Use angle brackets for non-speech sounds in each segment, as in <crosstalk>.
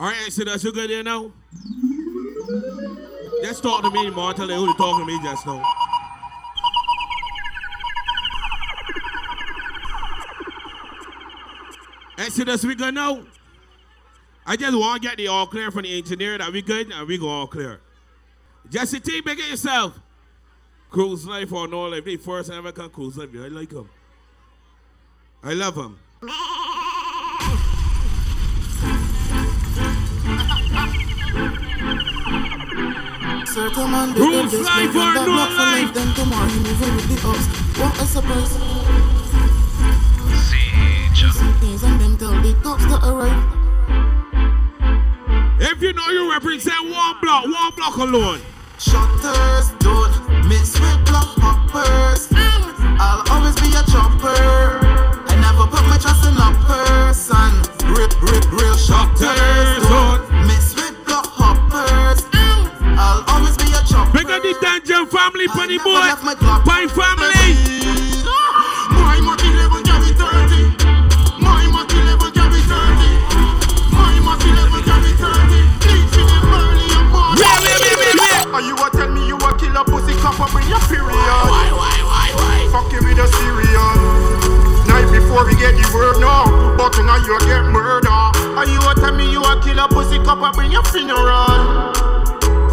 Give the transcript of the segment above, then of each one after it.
All right, Exodus, you good there now? Just talk to me anymore. Tell you who to talk to me just now. Exodus, we good now? I just want to get the all clear from the engineer that we good and we go all clear. Jesse T, big it yourself. Cruise life or no life. The first ever can cruise life. I like him. I love him. Certain man they Rules just life live or no life. life. Then tomorrow you moving with the ups. What a surprise. See things and them tell the cops to arrive. If you know you represent one block, one block alone. Shutters don't mix with block hoppers. I'll always be a chopper. I never put my trust in a person. Rip, rip, real Shutters Big up the Dungeon family, Penny Boy. my Pine family. My Mach 11 carry 30. My Mach 11 carry 30. My Mach 11 carry 30. Bleed for them early and morning. Yeah, yeah, yeah, yeah, yeah. Are you a tell me you a killer pussy copper bring your period? Why, why, why, why? With a cereal. Night before we get the word now, but now you get murder. Are you a tell me you a killer pussy copper bring your funeral?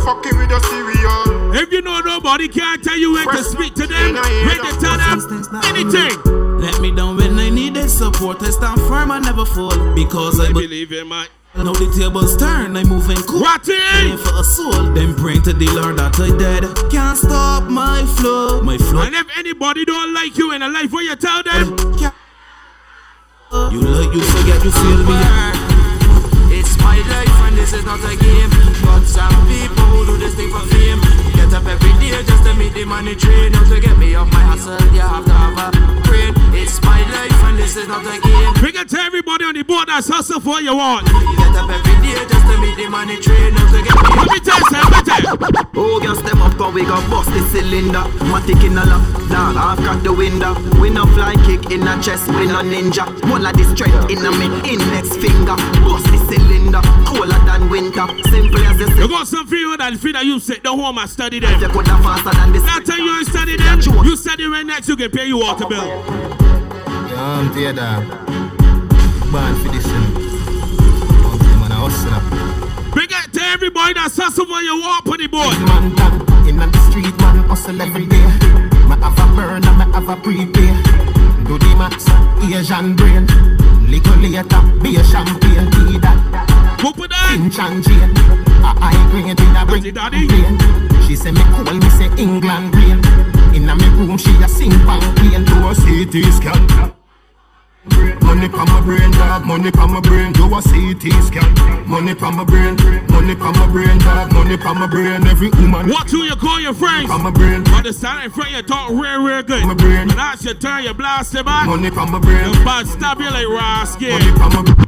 Fuck you with a cereal. If you know nobody can't tell you when to speak to them, when to tell them anything. Let me down when I needed support. I stand firm, I never fall. Because I I believe believe in my now the tables turn, I'm moving cool. Rotting. Praying for a soul, then praying to the Lord that I dead. Can't stop my flow, my flow. And if anybody don't like you in a life, what you tell them? Can't- You like, you forget, you feel me. It's my life and this is not a game. But some people who do this thing for fame get up every day just to meet the money train. Now to get me off my hustle, you have to have a brain. It's my life and this is not a game. Bring it to everybody on the board that's hustle for what you want. Get up every day just to meet the money train. Now to get me Let me tell you, let me. Oh, girl, step up, cause we gon' bust the cylinder. Matic in a lap, dog, half crack the window. We no fly kick in a chest, we no ninja. One of the strength in a mid index finger. Bust the cylinder, colder than winter. Simple as the You got some people that feel that you sit the home and study them. You coulda faster than the That time you ain't study them, you study when next you can pay your water bill. I'm there, dog. Born for this, eh? you know. Man, I hustle eh? up. Bring it to everybody that's hustle for your walk on the board. Man down in the street, man hustle every day. Me have a burn and have a prepay. Do the max, Asian brain. Little later, be a champagne, be that. Who put that? Inch and chain. A high grade in a Daddy, brick daddy. plane. She say me cool, me say England rain. In a me room, she a sing bang plane. Do a CT scan. Money pa my brain, dog. Money pa my brain. Do a CT scan. Money pa my brain. Money pa my brain, dog. Money pa my brain. Every woman Watch who you call your friends. pa my brain. But the stand in front, you talk real, real good. My brain. But that's your turn, you blast it back. Money pa my brain. The bad stab you like rascal. Money pa my Them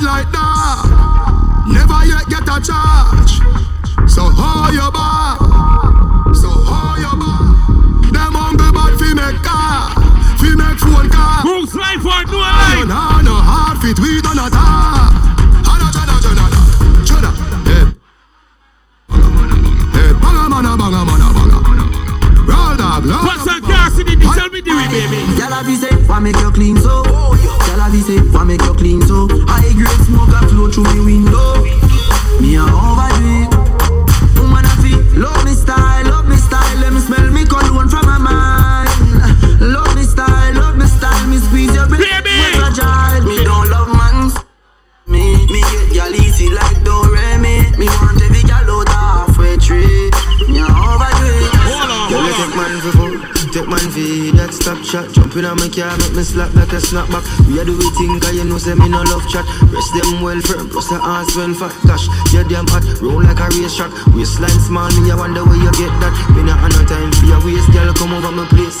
coward like that. Never yet get a charge. So how you bar So how you bar Them hungry bad fi make car. Fi make phone call. Bruce life or no No, life. no, no hard fit we don't attack Hey, banga, mana, banga, mana, banga Roll dog, roll Put some gas in it, tell me do it, baby. Gyal be say, why make you clean so? Gyal be say, why make you clean so? High grade smoke a flow through me window. Me a overdo it. Woman a feel, love me style, love me style. Let me smell me cologne from my mind. Love me style, love me style. Me squeeze your brain, Baby! we fragile. Me don't love mans. Me, me get gyal easy like Doremi. Me want every gyal out halfway tree. Me a overdo it. Hold on, hold on. Man for full, take man for that stop shot. Jump in on my car, make me slap like a snapback. We a do we think, cause you know say me no love chat. Rest them well firm, plus the ass well fat. Gosh, you damn hot, roll like a race track. Waistline small, me I wonder where you get that. Me not have no time for your waist, girl, come over my place.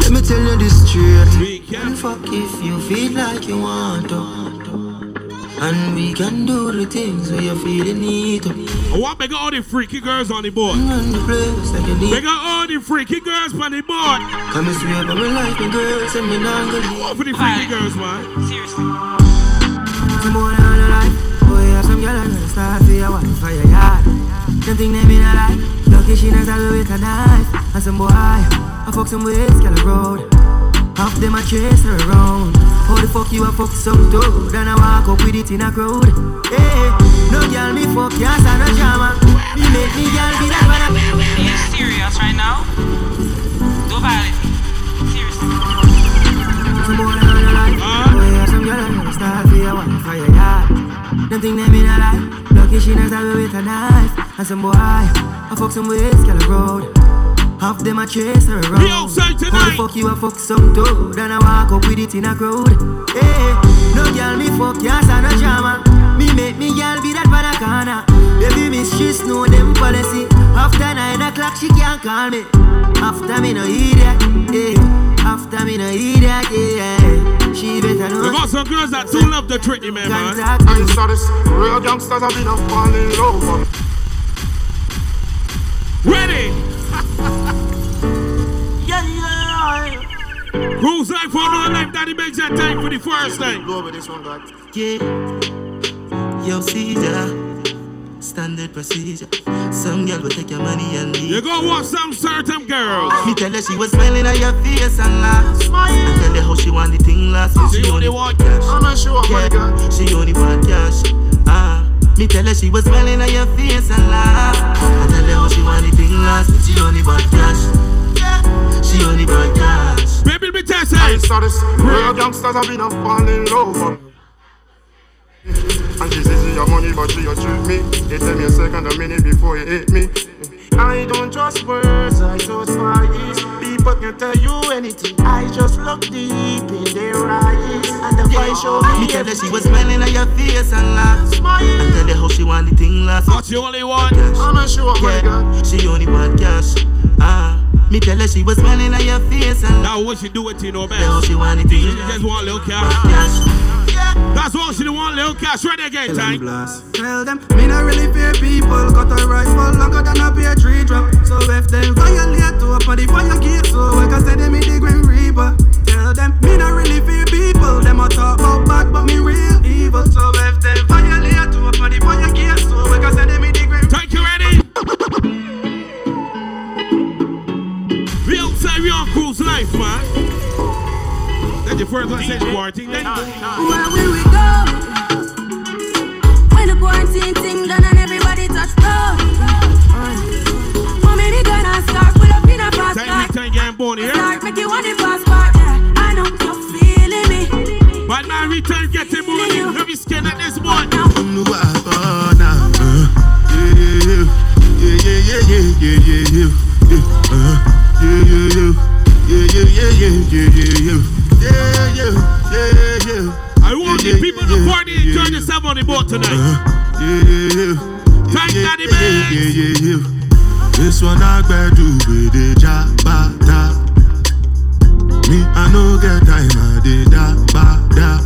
Let me tell you this straight. Fuck if you feel like you want to. And we can do the things where you feel the need to. I want to all the freaky girls on the board. And like all the freaky girls on the board. Come and swear for my life, my girls, and me not gonna leave. For the freaky right. girls, man? Seriously. Some boy on the life. Boy, have some girl on the start for your wife for your yard. Don't think they mean a lie. Lucky she knows how to with a knife. And some boy, I fuck some ways, girl, road. Half them I chase her around. How the fuck you a fuck some toad? And I walk up with it in a crowd. Hey, no girl me fuck, yes, and no drama. Me make me girl be that one. Are you serious right now? Don't violate me. Seriously. Some boy on the line. Yeah, some girl the start for your one for your yard. Them think they mean a lie. Lucky she not stab with a knife. And some boy, I fuck some with Skelly Road. Half them a chase her around. Fuck you a fuck some toad And I walk up with it in a crowd. Hey, no girl me fuck yes and no drama. Me make me girl be that for the corner Baby miss she know them policy. After nine o'clock she can't call me. After me no idiot, yeah After me no idiot, yeah. She better We know. Got some girls that too love the tricky man, man. contact I eh. saw this real gangsters have been a falling low. Ready? <laughs> yeah. Cruise life for no life, daddy makes that time for the first time. Blow over this one, God. Yeah. Yo, Caesar. Standard procedure. Some girl will take your money and leave. You go watch some certain girls. Me tell her she was smiling at your face and laugh. Smile. I tell her how she want the thing last. She only want cash. I'm not sure, my Yeah, God. she only want cash. Ah, me tell her she was smiling at your face and laugh. I tell her how she want the thing last. She only want cash. She only want cash. Baby, me tell I you. saw this real gangsters have been a falling low. And she says your money, but she a treat me. They tell me a second, a minute before you hit me. I don't trust words, I trust vibes. People can tell you anything. I just look deep in their eyes, and the voice show Me me tell her she was smiling at your face and laugh. I smile. tell her how she want the thing last. But you only want. Cash. I'm not sure, my Yeah, God. she only want cash. Ah, me tell her she was smiling at your face and. Now what she do it to you no Tell her how best. she want the She just want little cash. Cash. That's all she want little cash. Ready again, time. Tell them, me not really fear people. Got a rifle longer than a pear tree drum. So if them violate to up on the fire gate, so I can say them in the Grim Reaper. Tell them, me not really fear people. Them a talk about bad, but me real evil. So if them violate to up on the fire gate, so I can say them in the Grim Take you ready? We outside, we cruise life, man. That's the first one says quarantine. Then Where will we go? When the quarantine thing done and everybody touch road. Mommy, me gonna start pull up in a fast time car. we time getting born here. Start make you want the passport. Yeah, I know you're feeling me. But now we time getting money. Let me skin at this one. Now, I want the people to party enjoy themselves on the boat tonight. Yeah, yeah, yeah. Thank Daddy man. This one I better do with the jabata. Me, I no get time, I did da ba da.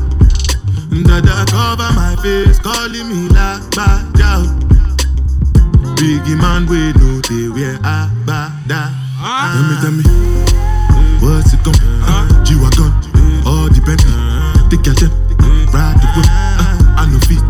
Dada cover my face, calling me la ba da. Biggie man, we know they wear a ba da. Huh? Tell me, tell me, what's it gon' uh, G-Wagon, all the Bentley, take your them, ride the whip, uh, I no feet,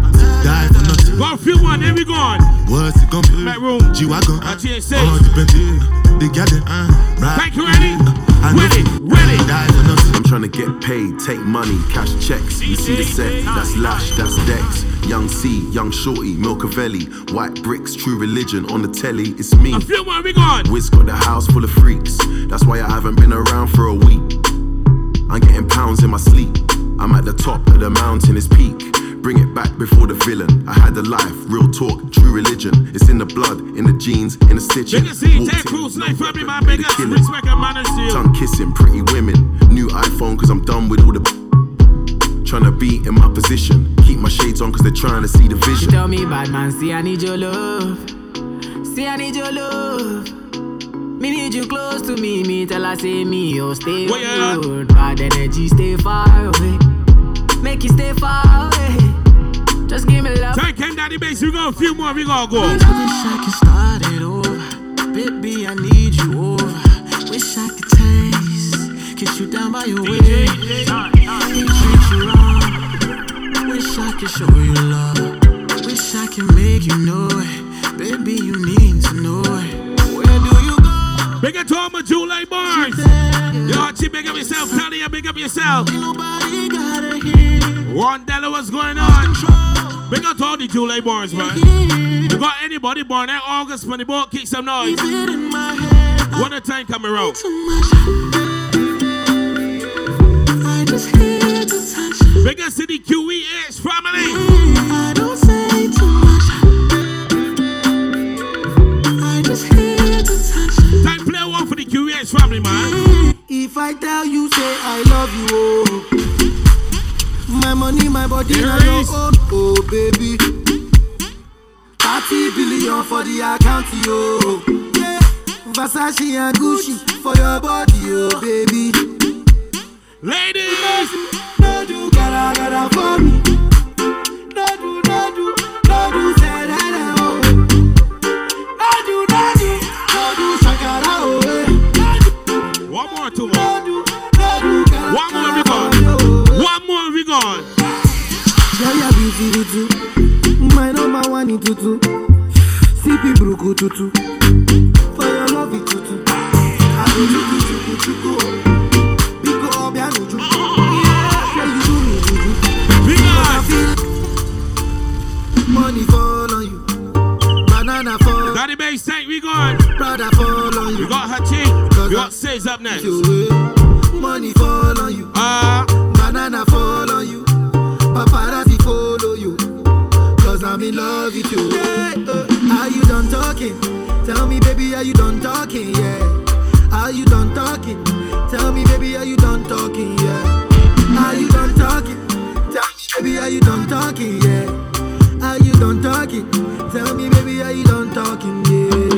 die for nothing. Go a few one, then we gone. What's it gon' be? Room. G-Wagon, I uh, all the Bentley, they got it, uh, ride. Thank you, ready? I no Ready, feet, ready. Die for nothing. I'm trying to get paid, take money, cash checks. You see the set, that's Lash, that's Dex. Young C, Young Shorty, Milcavelli, White Bricks, True Religion on the telly, it's me. A few one, we gone. Wiz got the house full of freaks, that's why I haven't been around for a week. I'm getting pounds in my sleep, I'm at the top of the mountain, it's peak. Bring it back before the villain. I had a life, real talk, true religion. It's in the blood, in the jeans, in the stitching. Big see, Walked take in, cruise no life, family, weapon, my biggest kill 'em. respect and manners. Tongue kissing, pretty women. New iPhone, cause I'm done with all the. Trying to be in my position. Keep my shades on, cause they're trying to see the vision. tell me, bad man, see I need your love. See I need your love. Me need you close to me. Me tell I say me, oh stay Where you at? good. Bad energy, stay far away. Make you stay far away. Just give me love. Thank him, Daddy Bass. We got a few more, we gonna go. I wish I could start it over. Baby, I need you over. Wish I could taste. Kiss you down by your waist. Treat you wrong. Wish I could show you love. Wish I could make you know it. Baby, you need to know. Where do you go? Big up to all my July bars. Yo, Archie, big up yourself. Talia, big up yourself. Gotta. One dollar, what's going on? Big up to all the July borns, man. You got anybody born in August when the boat kick some noise? What a time coming around. I just hear the touch. Big up to the QEH family. Mm, I don't say too much. I just hear the touch. Time play one for the QEH family, man. Mm, if I tell you, say I love you, oh. My money, my body, Here now your own, oh baby. 30 billion for the account, yo. Yeah. Versace and Gucci for your body, oh baby. Ladies, No do gotta gotta for me. Do, no do, we gone. Girl, you're beautiful too. My number one in tutu. CP Bruku tutu. For your love it tutu. I. Biko obiano chuku. Yeah, you do me juju. We I money fall on you. Banana fall. The bass tank, we gone. Brother fall on We you. got Hachi. We got Says up next. Money fall on you. Uh, Banana fall you. Paparazzi follow you. Cause I'm in love with you. Yeah, uh, are you done talking? Tell me, baby, are you done talking? Yeah. Are you done talking? Tell me, baby, are you done talking? Yeah. Are you done talking? Tell me, baby, are you done talking? Yeah. Are you done talking? Tell me, baby, are you done talking? Yeah. yeah,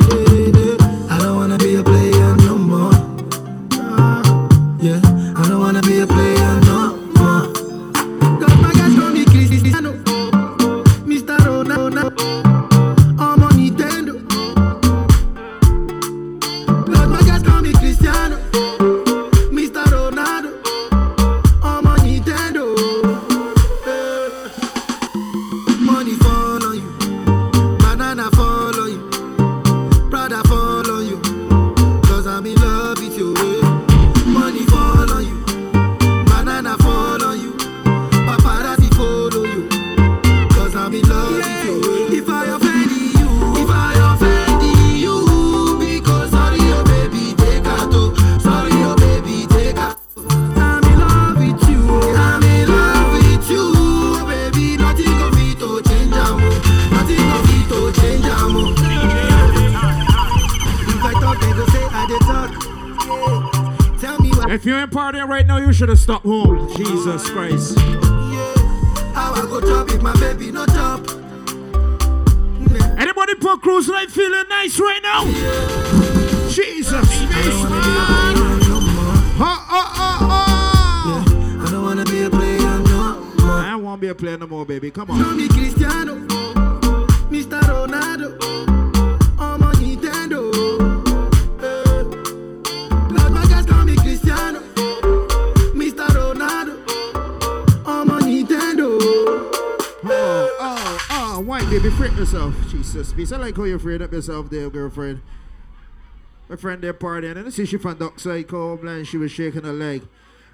My friend there partying, and I see she from Dockside Cove, and she was shaking her leg.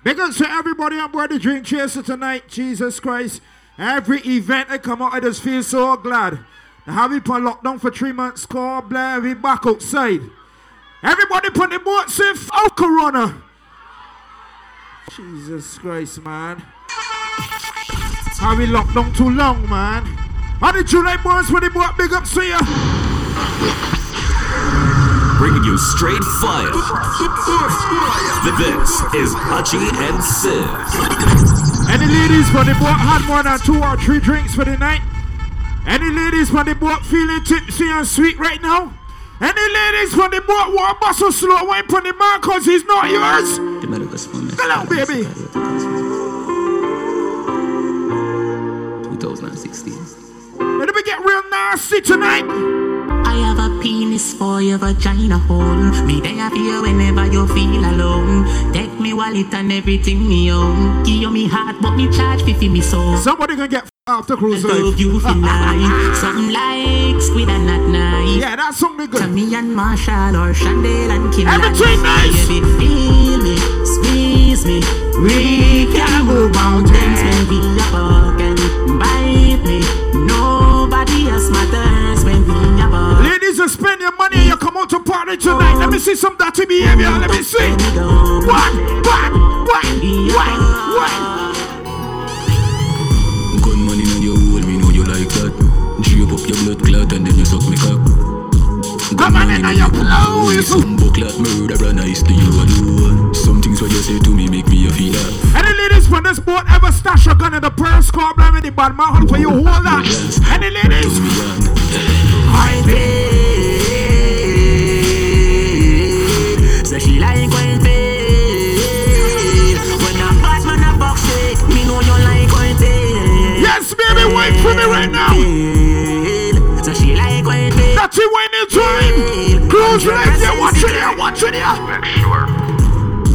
Big ups to everybody on board the Drink Chaser tonight. Jesus Christ. Every event I come out, I just feel so glad. I have it on lockdown for three months. Call Blair, we back outside. Everybody put the boats in out Corona. Jesus Christ, man. Have we locked down too long, man? How did you like boys when they brought big up to you? Bringing you straight fire. This is Hachi and Sis. Any ladies when they bought had more than two or three drinks for the night? Any ladies when they bought feeling tipsy and sweet right now? Any ladies when they bought one bustle slow wine on the man cause he's not yours? Come on, baby. 2016. Let me get real nasty tonight. I have a penis for your vagina hole. Me there for you whenever you feel alone. Take me wallet and everything me own. Give you me heart, but me charge 50 me soul. Somebody gonna get After cruise I love life. you for life. Something like squid and not knife. Yeah, that's something good. Tommy and Marshall or Chandel and Kim. Everything nice. Baby, feel me, squeeze me. We can move mountains when we are walk and bite me. Ladies, you spend your money, and you come out to party tonight. Let me see some dirty behavior. Let me see. What? What? What? What? What? Gun money on your hole, me know you like that. Drape up your blood clot and then you suck me cock. Gun money on your clothes. Some book clot murderer nice to you alone. Some things what you say to me make me a feel that. Any ladies from this boat ever stash a gun in the purse car blind with the bad mouth where you hold that? Any ladies? I pay. So she like when pay. When a bad man a box it, me know you like when pay. Yes, baby, wait for me right now. So she like when pay. That's it time. Close your legs, yeah, watch it here, watch it here. Make sure.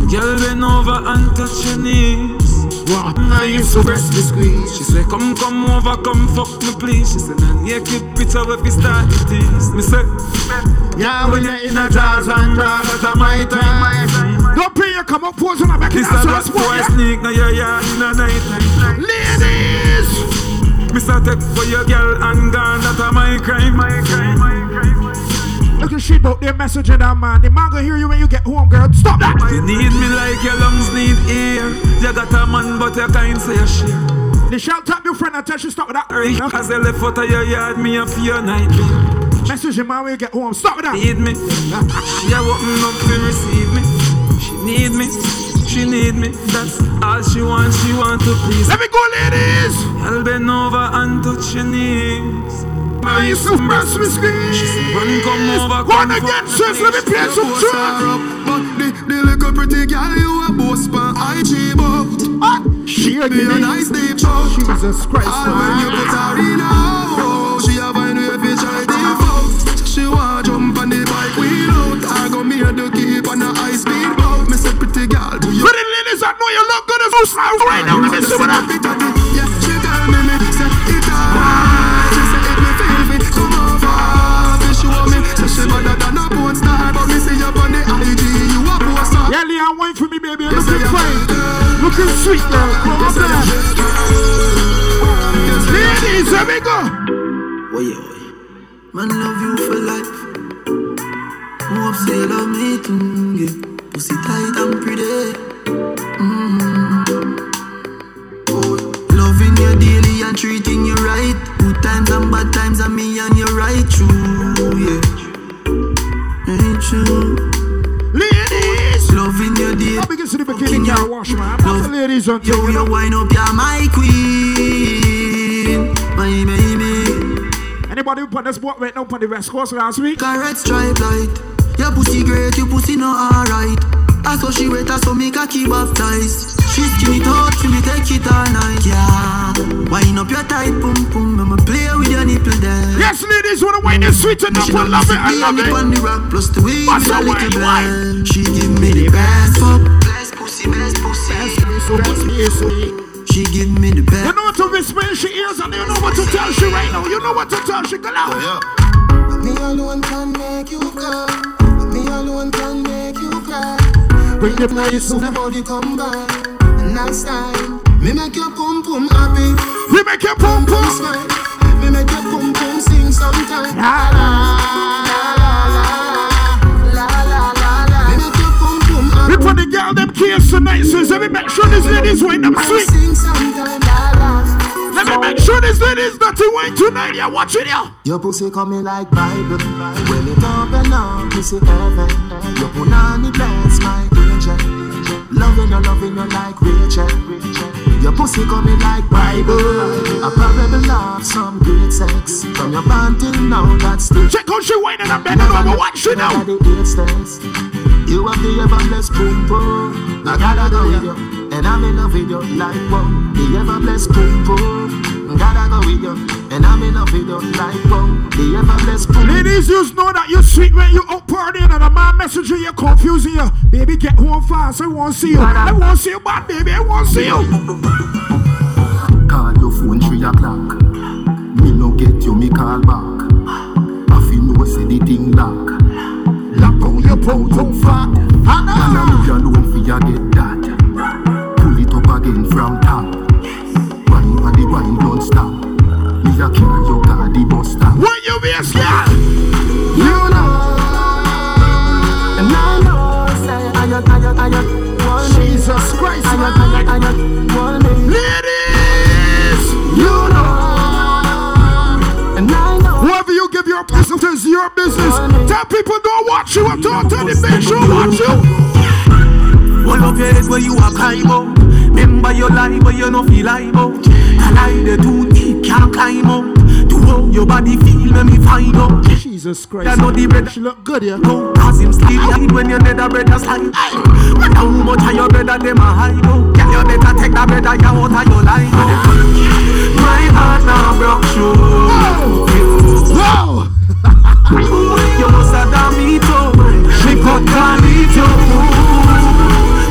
Girl, bend over and touch your knees. What? I used to breast me squeeze. She say, come, come over, come fuck me, please. She say, nah, naked picture if you start it is. Me say, yeah, when you're in a jazz and jazz, that's my time. Don't pay your come up pose on the back. This That's a what's black boy what, sneak now your yard in a night time. Ladies! Mr. Take for your girl and gone, that a my crime, my crime, my crime. Look at shit about their message in that man. The man gonna hear you when you get home, girl. Stop that. You need me like your lungs need air. You got a man, but you can't say a shit. The shout tap your friend and tell you stop with that. As I left out of your yard, me a fear nightmare. Message your man when you get home. Stop with that. Need me. <laughs> She a open up to receive me. She need me. She need me. That's all she wants. She want to please. Let me go, ladies. I'll bend over and touch your knees. I used to mess with me. She said, run, come over, come again, fuck sis. Let me please. play some Your tune. But the, the little pretty girl you a boss pan IG but ah, She a be a nice deep shot Jesus Christ, All when you put her in a oh, She a find way fi try default She I know you look good as a smile right now. Let me see what I Yeah, she tell me me say it alright She say if me feel fit come over Fi show me Say she better than a porn star But me see you on the IG You a poster Yeah, Leon, wait for me, baby. You're looking fine. Looking sweet, girl. Come on, down. Ladies, here we go. Why, why? Man, love you for life. Hope say you love me too, yeah. Pussy tight and pretty. Mm-hmm. Oh, loving you daily and treating you right. Good times and bad times, and me and you right true, yeah. Ain't true. Ladies, loving you daily. I begin to the beginning, y'all wash man. Put the ladies on Yo, you wind up, you're my queen, my baby. Anybody who put this boat right now on the West Coast last week? Carrot stripe light. Your pussy great, your pussy no alright. I saw she wet, I saw me cocky baptized. She skin it out, she me take it all night. Yeah, wind up your tight pum pum, I'ma play with your nipple there. Yes, ladies, wanna wind it sweet enough, I love it, I love it. on the rock plus the way What's with a the little wine, blend. She give me the best fuck. Best pussy, best pussy. She give me the best. You know what to whisper in she ears and you know what to tell she right now. You know what to tell she, go out. Me alone can make you come. Me alone can make you cry. Bring the nice Soon body come back. Next time, me make your pum pum happy. We make your pum pum smile. Me make your pum pum sing sometime. La la la la la la la. la. Me make your pum pum happy. We put the girl them kiss tonight, so let me make sure these ladies wind them sweet. Sing sometime. La la. Let me make sure these ladies dirty wine tonight. Yeah, watch it, yeah. Your pussy coming like Bible. When it open up, me see heaven. Your punani bless my. Loving you, loving you like Rachel. Your pussy coming like Bible. A parable of some great sex. From your till now, that's the Check out she whining and bending over. Watch it now. the eight steps. You have the ever blessed boom boom. I gotta go with you, and I'm in love with you like wow. The ever blessed boom boom. Gotta go with you, and I'm in with you like wow. The ever blessed boom. Ladies, you know that you sweet when you out partying and a man messaging you confusing you. Baby, get home fast. I want to see you. I want to see you bad, baby. I want to see you. Call your phone three o'clock. Me no get you, me call back. I feel no say the thing lock. Lock on your phone too far. And I know you alone for you get that. Pull it up again from top. Wine the wine don't stop. Me a carry your car the bus. What you be a scared? You know. And I know say I got I got I got one Jesus Christ, I got I got I got one Ladies, You know. And I know. Whoever you give your business to is your business. Tell people don't watch you. I'm talking to the bitch who watch you. All of your head where you are climb out. Remember your life where you no feel like out. I lie the too deep, can't climb out. To how your body feel when me find out. Jesus Christ. I know the bread She look good, yeah. go Cause him sleep tight when your nether brother slide But how much of your brother them a hide oh? out Girl you better take that you out of your life My heart now broke through Whoa! <laughs> You must have done me too She cut Carlito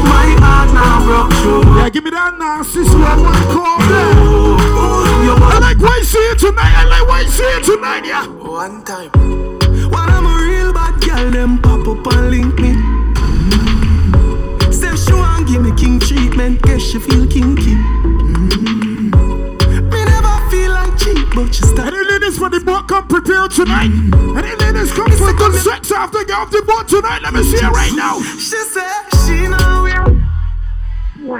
My heart now broke through Yeah, give me that nasty slow one call there. Oh, You I like what you see it tonight. I like what you see it tonight, yeah. One time When I'm a real bad girl, them pop up and link me. Say she want give me king treatment, guess she feel kinky. Mm. Me never feel like cheap, but she start. Any ladies for the boat come prepared tonight? Any ladies come for good sex after get off the boat tonight? Let me see it right now. She said she know we.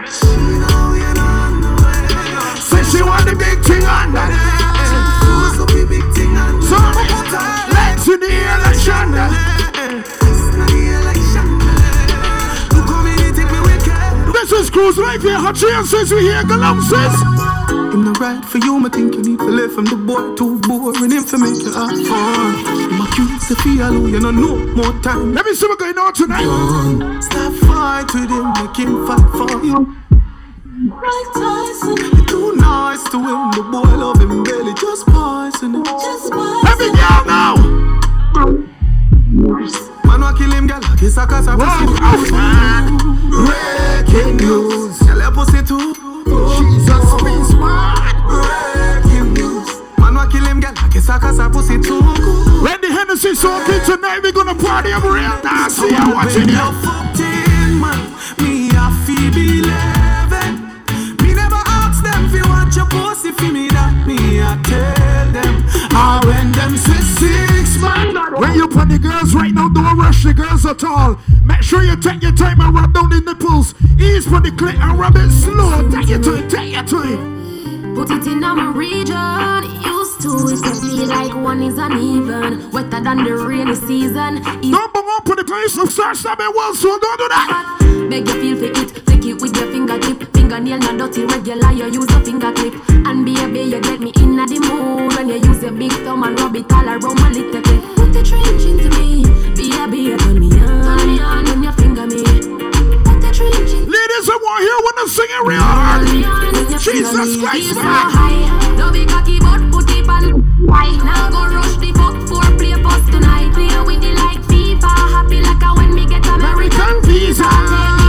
She know we on the she want the big thing on that. Who's up the big thing on So legs in the air like Shonda. This is Cruise Life here. Hot and says we here. Says. Him no right for you, me think you need to live from the boy too boring him for make you have fun. Him accuse the feel you no know more time. Let me see what's going on tonight. Stop fight with him, make him fight for you. You too nice to him, the boy love him barely, just poison him. Just Let me go now. Man, wa kill him, girl, kiss a cause a Breaking news. Girl, your pussy too. Jesus Christ, man. Breaking news. Man, wa kill him, girl, kiss a cause a pussy too. When the Hennessy soaking tonight, we gonna party up real nasty. I'm watching you. Your pussy for me that me I tell them. Ah, when them say six, man. When you put the girls right now, don't rush the girls at all. Make sure you take your time and rub down the nipples. Ease for the clit and rub it slow. Take your time, take your time. Put it in our region. Used to it to feel like one is uneven. Wetter than the rainy season. Don't bung up on the place of start stabbing well, so don't do that. Beg you feel for it. Flick it with your fingertip. Fingernail not dirty regular. You use a finger clip. And baby, you get me in the mood when you use your big thumb and rub it all around my little bit. Put the trench into me. Baby, turn me on. Turn me on when you finger me. Put the trench in. Ladies, I want to hear when I sing it real hard. Jesus Christ, man. No big cocky but put it on Why now go rush the fuck for play post tonight Play with the like FIFA Happy like a when me get American visa Take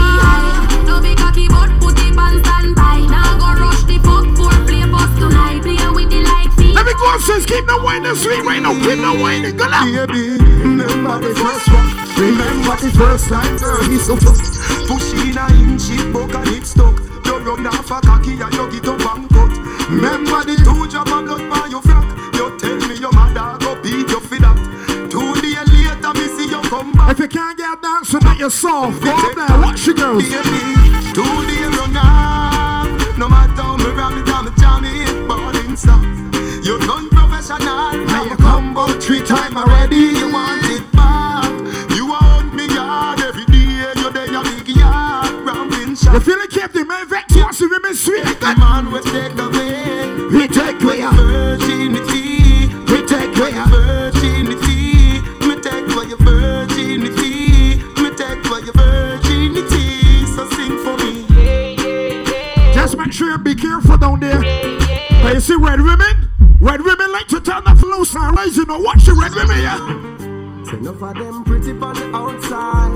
FIFA Let me go upstairs, keep the wine and sleep right now. Keep the wine and go up. Baby, remember the first one. Remember the first time, girl, me so tough. Push in a inch, it broke and it stuck. You run off a cocky and you get up and cut. Remember the two drop of blood by your frack. You tell me your mother go beat you for that. Two days later, me see you come back. If you can't get dancing at your soft, go up there, watch your girls. Baby, two days run off. No matter how me ram it, I'm a jam it, burning stuff. You done professional, now you come about three times already. You want it back. You want me yard every day. You there, you big yard, ramping shot. You feeling Captain Man Vex wants to be sweet. The man will take away. We take away your virginity. We take away your virginity. We take away your virginity. We take away your virginity. So sing for me. Just make sure you be careful down there. But you see red women? Red women like to turn the loose and rise, you know. Watch the red women, yeah? Say enough of them pretty on the outside,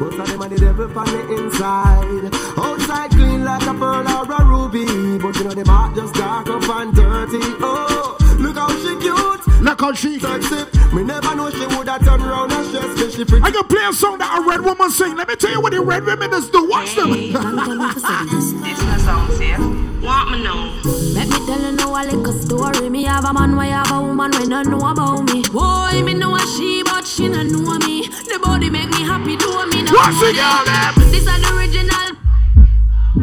most of them are the devil on the inside. Outside clean like a pearl or a ruby, but you know the heart just dark up and dirty. Oh, look how she cute, look how she sexy. Me never know she woulda turn around and stress me. She pretty. I can play a song that a red woman sing. Let me tell you what the red women does do. Watch them. This no song, see? Want me know? Let me tell you now a little story. Me have a man, why have a woman when know about me. Boy, me know a she, but she don't know me. The body make me happy, do me now. What's it, girl. This is the original.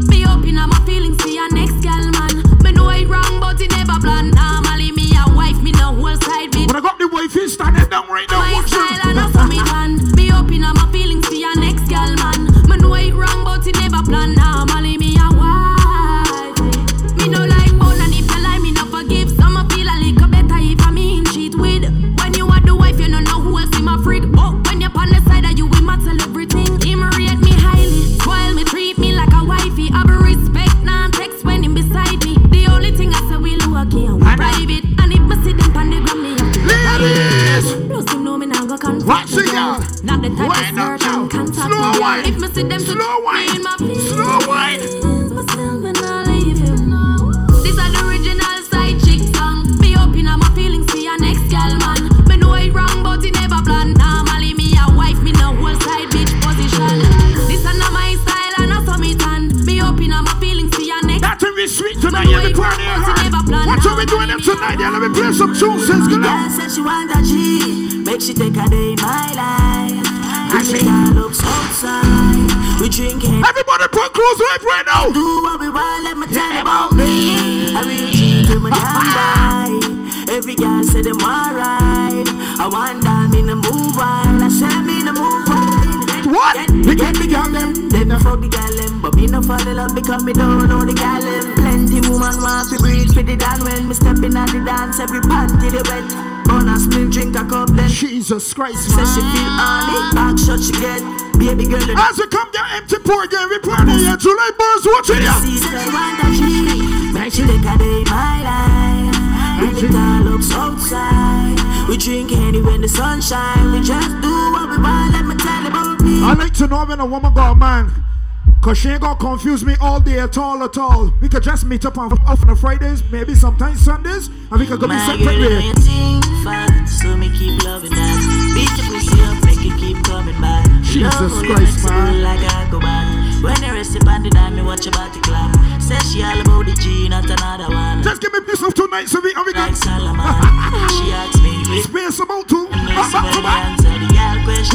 Me open up my feelings for your next girl, man. Me know it wrong, but it never plan. Normally me a wife, me no whole side. But I got the wife is standing down right now. My style I saw me man. Me open up my feelings for your type Wind of up and Slow wine. If me see them Slow wine. in my. Slow wine. But still me not leave you. This is the original side chick song. Me open up my feelings for your next girl, man. Me know it wrong, but it never plan. Normally me a wife, me no whole side bitch position. This is not my style and I saw me tan. Me open up my feelings for your next. That to be sweet tonight, yeah, the party in heart. What are we doing them tonight? Yeah, let me play some tunes, says Girl said she want a G, make she take a day in my life. Everybody put close life right now. Do what we want, let me tell you about me. I real G to my boy. Every girl say them alright. I want them in the move wild. I say me in the move wild. What? Get, get the girl them, them no fuck the girl them, but me no fall in love because me don't know the girl them. Plenty woman want to breathe for the dan when me stepping at the dance, every panty they wet. Bonus me drink a cup then. Jesus Christ, Say she feel honey, back shot she get. Baby girl, you As we come down empty pour again, we party here. July birds watching ya. Sister want a G, make she take a day in my life. And it all looks outside. We drink any when the sun shine. We just do what we want. Let me tell you about me. I like to know when a woman got a man. Cause she ain't gonna confuse me all day at all at all. We could just meet up on, off on Fridays, maybe sometimes Sundays, and we could go be separate girl, you know ways. fast, so me keep loving that. Beat your pussy up, make it keep coming back. Jesus Love how you Christ, man. Like I go back. When you rest upon the dime, me watch your body clap. Say she all about the G, not another one. Just give me this of tonight so we, and we Like Solomon, she asks me, "Wait, space about two. And Back, listen back, when back. I answer the.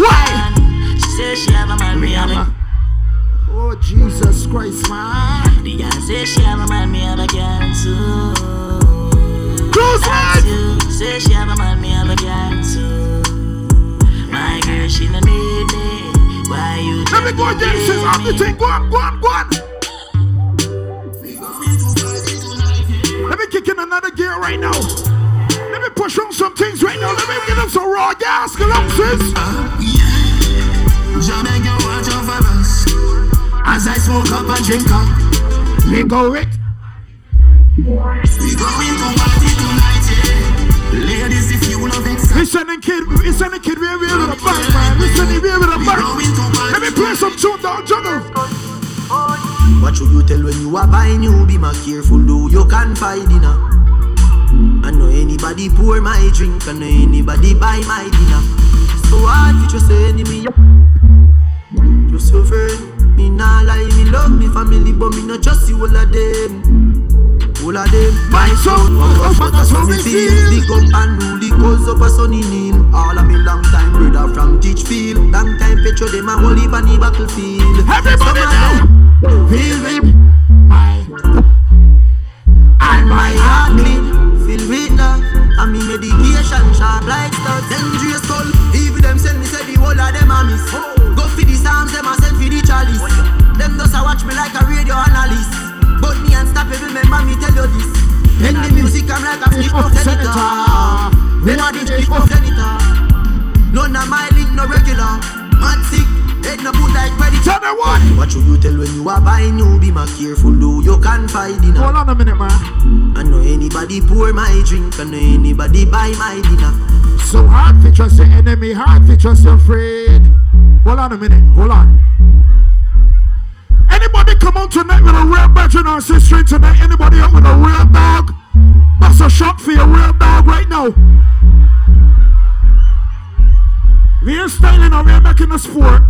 Why? She says she have a man, me have a Oh, Jesus Christ, man. The girl says she have a man, me have a girl too. Close That's life. you. Say she have a man, me have a girl too. My girl, she no need me. Why you Let me go just again, sis. I'm the me? thing. Go on, go on, go on. Let me kick in another gear right now. Let me push on some things right now. Let me get them some raw gas. Come on, sis. Jamaica, As I smoke up and drink up. Let go it. We going to party tonight, yeah. Ladies, if you love it, Listen, kid. Listen, kid. We're here with a bang, man. Listen, we're here with a bang. Let me play some tune down, jungle. What should you tell when you are buying you? Be more careful, though you can find dinner. I know anybody pour my drink, I know anybody buy my dinner. So hard for just say enemy. Just your friend, me nah lie, me love me family, but me not just you all of them. All of them, my son, but that's how me feel. Big up and rule, cause up a sunny name. All of me long time brother from Teachfield. Long time petro them a whole heap on the battlefield. Everybody now. Feel with my and my heart. Feel with love and me medication sharp like studs. Dangerous skull. Even them send me say the whole of them a miss. Go psalms, them a send for the chalice. Them just a watch me like a radio analyst. But me unstoppable, remember me tell you this. When the music I'm like a flip of senator. When I the of senator. None of my link no regular. Mad sick, head no put like credit. Tell them what? What should you tell when you are buying you? Be more careful, though you can find dinner. Hold on a minute, man. I know anybody pour my drink, I know anybody buy my dinner. so hard to trust your enemy, hard to trust your friend. Hold on a minute, hold on. Anybody come out tonight with a real veteran or sister tonight? Anybody out with a real dog? That's a shot for your real dog right now. We're styling or we're making a sport.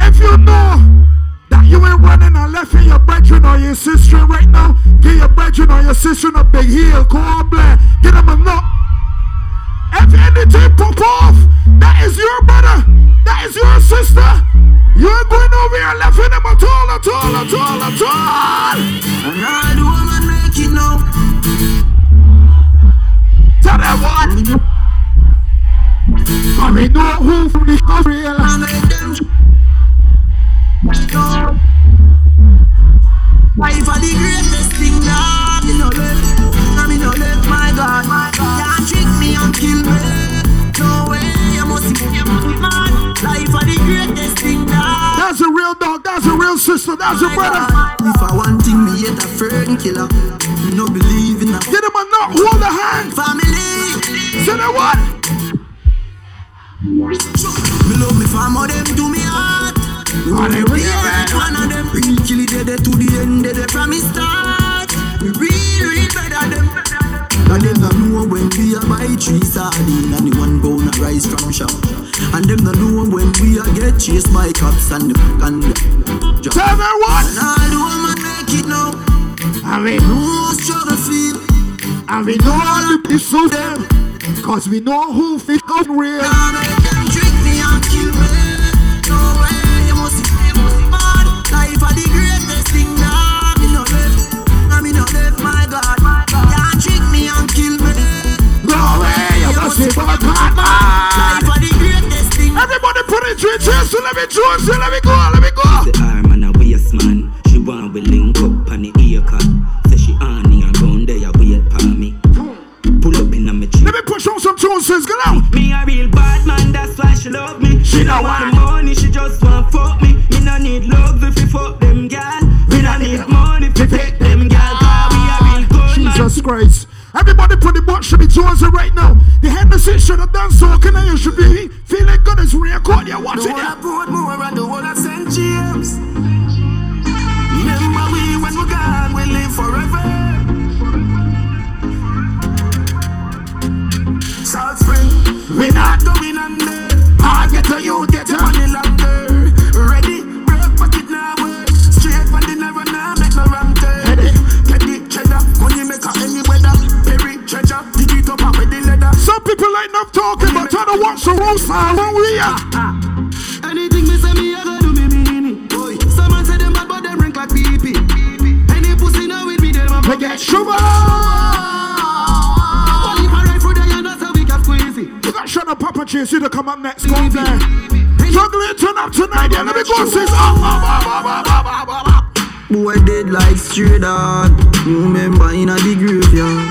If you know that you ain't running and left in your brethren or your sister right now, give your brethren or your sister a big heel, call black, get them a nut. If anything pop off, that is your brother, that is your sister. You ain't going over here left in them at all, at all, at all, at all. And all the woman make it now. Tell them what. I mean, know who from the real. I make them. Life are the greatest thing now. Me no left, nah, me no left, my God. Can't trick me and kill me. No way, you must be, you must be mad. Life are the greatest thing now. That's a real dog, that's a real sister, that's a brother. If I want thing, me yet a friend killer. Me no believe in a Get him a knock, hold the hand. family. Say that what? Me love me farmer, them do me heart. Me want to be one of them. Real kill it dead to the end, dead from me start. Me real, real better them. And them no know when we a buy three sardine and the one pound of rice from shop. And them no know when we a get chased by cops and the and the. Tell me what? And all the woman make it now. I mean, No struggle feel. and we know all the people them. Cause we know who fit up real. Now make them trick me and kill me. No way, you must be, you must be mad. Life are the greatest thing now. Me no left, nah, me no left, my God. Can't trick me and kill me. No way, you must be but God, Life are the greatest thing. Everybody three cheers, so let me choose, so let me go, let me go. The arm and a waist man. She want we link up on the ear cut. Say she on and round there wait for me. Pull up in a me Let me push on some tunes, sis, go now. Me a real bad man, that's why she love me. She She no want the money, she just want fuck me. Me no need love if you fuck them gal. Me no need money if you take them gal. Cause we a real good man. Jesus Christ. Everybody put the butt should be Jonesy right now. The Hennessy should have done so. Can I you should be feeling good as record you're The watching whole it. of and the whole of St. James. Remember we when we're gone, we live forever. South Spring, We not going under. hard get to you, like enough talking, but try to watch the wrong side when we are. Anything me say me, I go do me mean it. Someone say them bad, but them rank like pee pee. Any pussy now with me, them a get sugar. Only for right through there, you know, so we can crazy. it. You got shut up, Papa Chase, you to come up next, go there. Juggling, turn up tonight, yeah, let me go, sis. Up, up, up, up. Boy dead like stray dog. You remember in a big graveyard.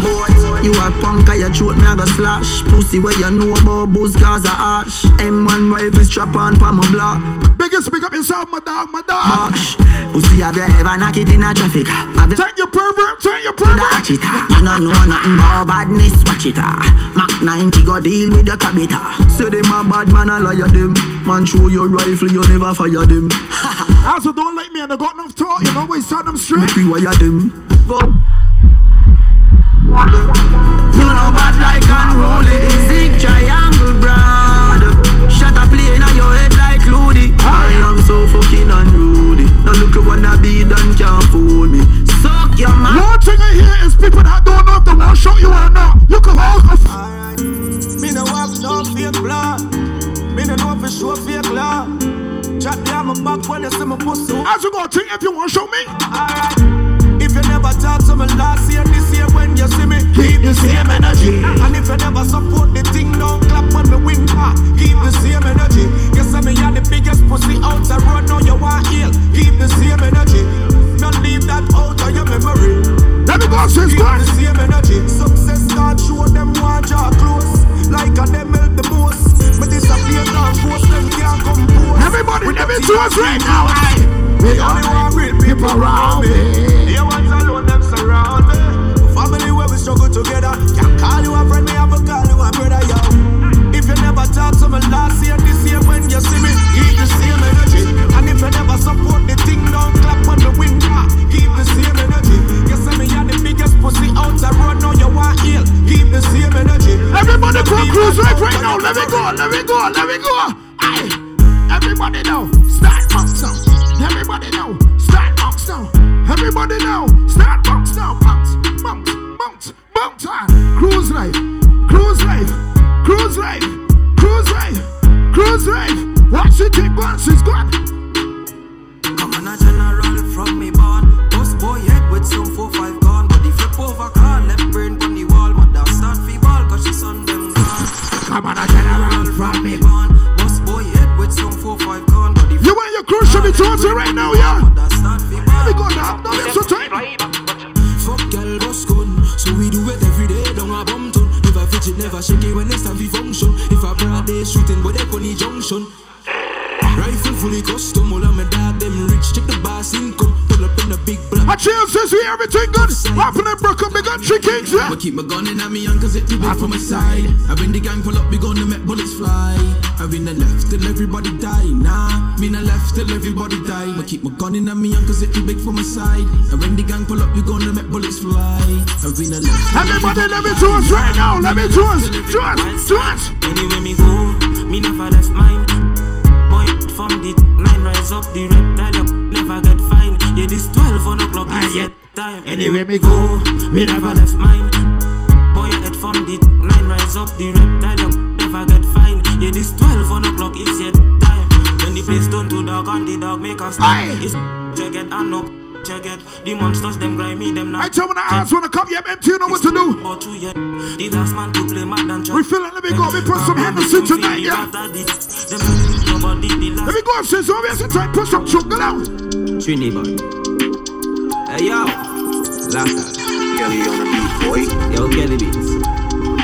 Boy you a punk, I throat me I go slash. Pussy where you know about booze cause I ash. M1 rifle strap on for my block. Biggest pick up yourself, my dog, my dog. Marsh. Pussy have you ever knock it in a traffic? Have you Take your pervert, take your pervert. Watch it, ah. you don't know nothing about badness, watch it ah. Mac 90 go deal with the cabita Say them a bad man, I liar them Man show your rifle, you never fire them <laughs> Also, don't like me and I got enough talk. You know, we start them straight. Make we wire them Go You know bad like unruly Zig triangle broad Shut a plane on your head like Loody I am so fucking unruly Now look at what I be done can't fool me Suck your man One thing I hear is people that don't know if they to show you or not. You can hold a Alright. Me no walk no fake blood. Me no know for sure fake love. Chat down my back when you see my pussy. As you go, think if you want to show me. Alright. Energy. And if you never support the thing, don't clap when me wing ah, Keep the same energy. You say me are the biggest pussy out the road, now you want heal. Keep the same energy. Don't leave that out of your memory. Let me go, sis. Keep the same energy. Success start show them want draw close. Like a them help the most. But this a play down post, them can't compose. Everybody, With let me do us right now. aye. We only want real people around me. You ones alone, them surround me. Family where we struggle together. All you a friend, me have a call you a brother, yo. If you never talk to me last year, this year when you see me, keep the same energy. And if you never support the thing, don't clap on the window. yeah. Keep the same energy. You say me you the biggest pussy out the road, now you want ill. Keep the same energy. Everybody go cruise right right now. Let me go, let me go, let me go. Aye. Everybody now, start box now. Everybody now, start box now. Everybody now, start box now. Bounce. Ah. Cruise life, cruise life, cruise life, cruise life, cruise life. Watch it take once it's gone. Come on, a general from me born. Boss boy head with some 4-5 gun. Body flip over car, left brain on the wall. Mother start free ball, cause she son them gone. Come on, a general from me born. Boss boy head with some 4-5 gun. Body You want your cruise should be towards it right now, yeah? Let me go now, no to time. Never shake it when it's time for function. If I broad day shooting, but they funny junction. Big black. Says we everything good. Happening broke up, big gun three kings, yeah. I keep my gun in at me young cause it too big for my side. I when the gang pull up, we gonna make bullets fly. I been the left till everybody die. Nah, me the left till everybody die. I keep my gun in at me young cause it too big for my side. I when the gang pull up, we gonna make bullets fly. I been the left. Everybody, let me do us right now. Let me do us, do us, do us. Anywhere me go, me never left mine. Boy, from the nine rise up the reptile, Yeah, this 12 on o'clock is yet time. Anywhere me go, me never left mine. Boy, head from the nine rise up the reptile, never get fine. Yeah, this 12 on o'clock is yet time. When the place turn to dog and the dog make us stop. It's it and no check it. The monsters them grimy them now. I tell when the ass wanna come, yeah, empty, you know what to do. But you yet, the last man to play mad and We feeling, let me go, we put some Henderson tonight, yeah. Let me go upstairs, so we have some time, push up, choke, go out. Trini boy. Hey yo, last Kelly on the beat, boy. Yo, Kelly beats.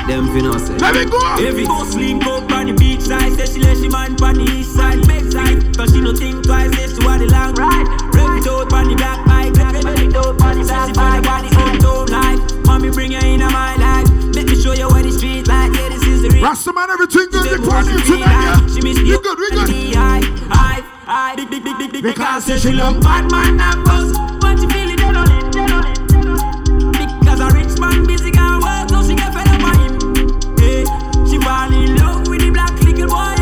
Them finna say. Let me go. If it go sleep up on the beach side, say she let she man on the east side, big side. Cause she no think twice, say she want the long ride. Rev it out on the black bike, rev it out on the black bike. Body on town life. Mommy bring you in my life. Let me show you where the street like. Yeah, this is the real. Rasta man, everything good, the party tonight, yeah. She miss We good, we good. I, I, I, big, big, big, big, big. Because say she love bad man and boss. But she feel it, dead on it, dead on it, dead on it. Because a rich man busy can work, so she get fed up on him. Hey, she fall in love with the black little boy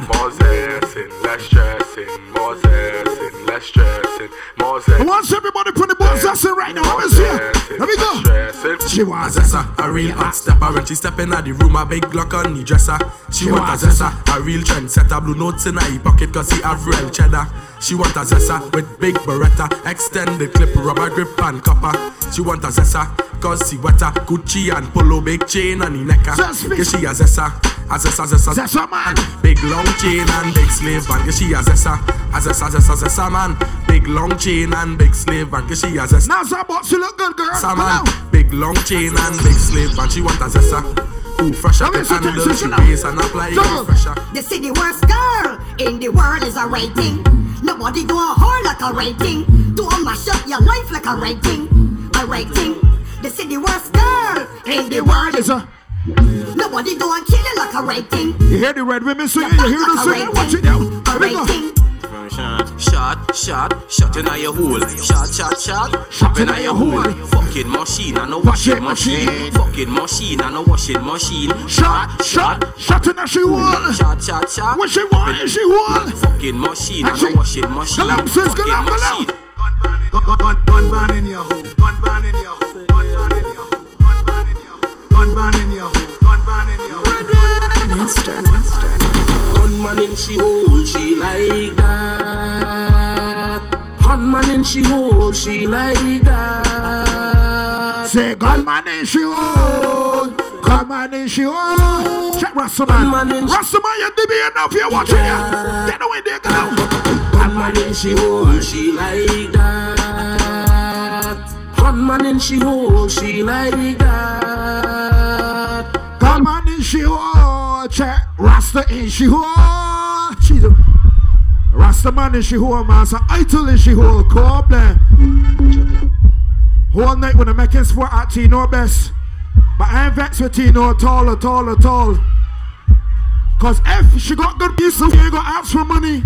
More zessing, less stressing, more zessing, less stressing, more zessing. Want everybody put the us in right now. Let me see. Let me go. She want a zessa, a real hot stepper When she step in the room, a big Glock on the dresser. She, She want want a zessa, a real trendsetter. Blue notes in her pocket cause he have real cheddar She want a zessa with big beretta. Extended clip, rubber grip and copper. She want a zessa cause she wetter. Gucci and polo, big chain on the necker. Yeah, she a zessa, a zessa, zessa Zessa. Man. Big long chain and big slave band. Yeah, she a zessa, a zessa, zessa, zessa man. Big long chain and big slave band. Yeah, she a zessa. Now, Zabot, she look good, girl. Come on. big long chain and big slave, and she want a zessa. Ooh, fresh up Let me the see, handle, sit she and apply Juggle. it fresher. The city worst girl in the world is a rating. Nobody do a whore like a rating. Do a mash up your life like a rating. A rating. They say The city worst girl in the world Is a, Nobody do a kill it like a rating. you hear the red women singing, you hear the singing, watch it now. A Let me go. Rating. Shot, shot, shot in your hole. Shot, shot, shot, shot in your hole. Fucking machine and a washing machine. Fucking machine and a washing machine. Shot, shot, shot in a she wall. Shot, shot, shot. What she want is she wall. Fucking machine and a washing machine. Go out, sis, go out, go out. Gun in your hole, gun ban in your hole, gun ban in your hole, gun ban in your hole, gun ban in your hole, gun ban in your hole. Monster, monster. Gunman in she hole, she like that. Gunman in she hole, she like that. Say, God man in she own. God man in she own. Check Rasta man. Rasta man, you DB enough, you watching ya. Get away there, go out. Gunman in she hole, she like that. Gunman in she hole, she like that. God man in she own. Check Rasta in she own. Jesus. Rasta man in she man. So idol in she. Come there. Whole night when I'm making sport at Tino best. But I ain't vexed with Tino at all, at all, at all. Cause if she got good piece of, she ain't gonna ask for money.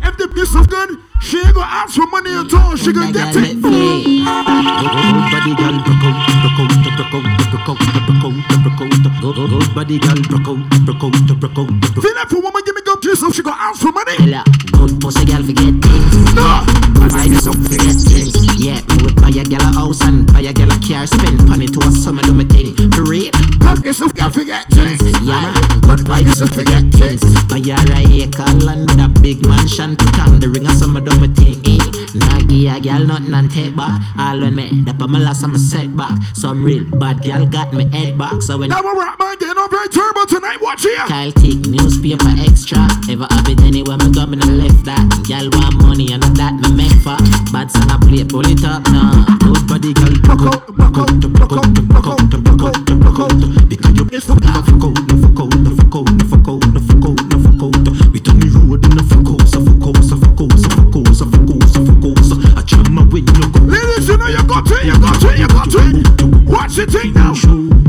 If the piece of good, she ain't gonna ask for money at all. She gonna get it. Body girl broke out, broke broke out, broke out, broke out, broke out, broke out. Good, good, good body girl, broke out, broke out, broke out, broke out. Feel like for woman, give me kiss, so she got ask for money. Ella, good pussy girl forget things. No. Right so forget things. Yeah, me would buy a girl a house and buy a girl a car, spend money to a summer do me thing. For real. Kiss, so girl forget things. Yeah. Good buy a forget things. Buy a acre land a big mansion, put on the ring a summer do me thing. Nah, give a girl nothing and take back. All when me, the my last I'm a setback. Some real bad girl got me head back. So when Now we're rap man, getting up very turbo tonight. Watch here. Kyle take newspaper extra. Ever have it anywhere me go, me no left that. Girl want money and that me make for. Bad son I play, pull it up now. Good body girl, broke out, broke out, broke out, broke out, broke out, broke out. Because you it's fuck out, fuck out, fuck out, fuck out, fuck out, fuck out, fuck out. We turn the road in the fuck out, so fuck out, so fuck fuck out, so fuck out. So I jam my way, you go. Ladies, you know you got it, you got it, you got it. Watch the thing now.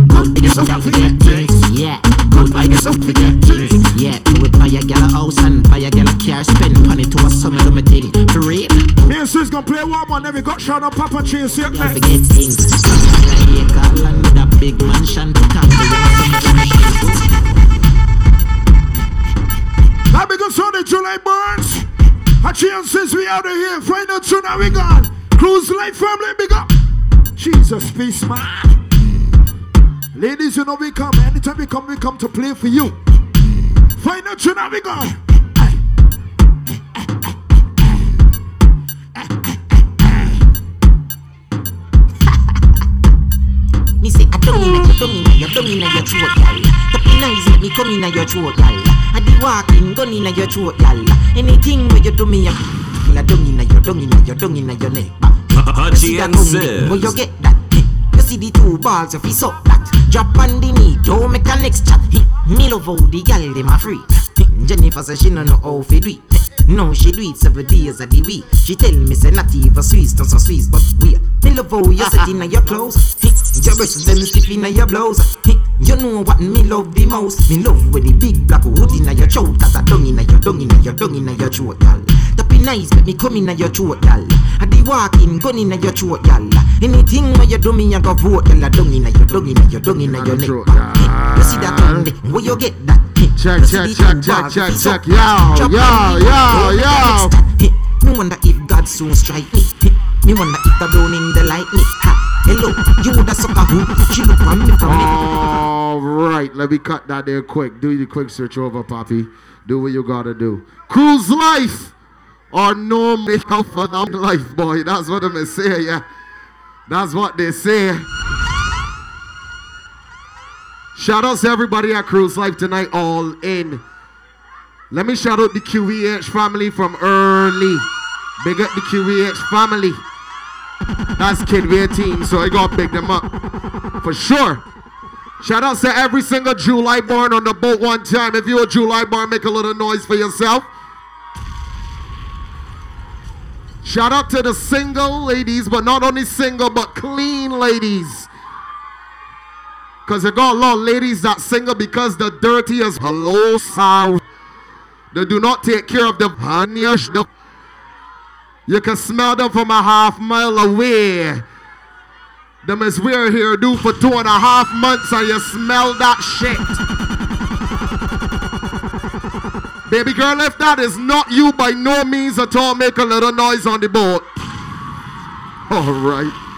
Good by yourself, forget things. Yeah, good by yourself, forget things. Yeah, we would buy a girl a house and buy a girl a car, spend money to a summer do me thing. For real, Me and sis gonna play one more, then we got shot up, Papa Chase here. girl forget things. Acre land with a big mansion, on the ring a summer do me thing. Now because on the July Burns. A chance we out of here. Find out soon we gone. Cruise Life family, big up. Jesus, peace, man. Ladies, you know we come. Anytime we come, we come to play for you. Find out soon we gone. Me say, I don't inna your, don't inna your, don't inna your throat, y'all. Tapping eyes make me come inna your throat, y'all. I be walking, gun inna your throat, y'all. Anything where you do me, I I <laughs> don't inna your, don't inna your, don't inna your neck. <laughs> Hachi and tongue, where you get that? You see the two balls, if you suck that. Drop on the knee, don't make a next chat. Me love how the gal dem a free. Jennifer say she no know how fi do it. Eh, No, she do it seven days of the week. She tell me say not even Swiss, not so Swiss, but we. Me love how you set inna your clothes. Eh, Your breasts them stiff inna your blouse. Eh, You know what me love the most. Me love with the big black hood inna your throat, cause I dung inna your dung inna your dung inna your throat, gal. Tapping nice, make me come inna your throat, gal. I be walking, gun inna your throat, gal. Anything where you do me, I go vote, gal. I dung inna your dung inna your dung inna your neck. Eh, You see that tongue there? Where you get that? Check, check, check, check, check, check. suck Yo, that, drop yo, on the yo, yo. don't make a next that. Eh, Me wonder if God soon strike me. Me wonder if down in the lightning. Ha, hello, you woulda suck a hoop. She look on me from. All right, let me cut that there quick. Do the quick search over, Poppy. Do what you gotta do. Cruise life or no make up for them life, boy. That's what I'm say, yeah. That's what they say. Shout out to everybody at Cruise Life tonight, all in. Let me shout out the QVH family from early. Big up the QVH family. That's Kidway team, so I gotta big them up. For sure. Shout out to every single July born on the boat one time. If you're a July born, make a little noise for yourself. Shout out to the single ladies, but not only single, but clean ladies. Because they got a lot of ladies that single because the dirty is hello south. They do not take care of the. The you can smell them from a half mile away. Them is we're here do for two and a half months and you smell that shit. <laughs> Baby girl, if that is not you by no means at all, make a little noise on the boat. All right.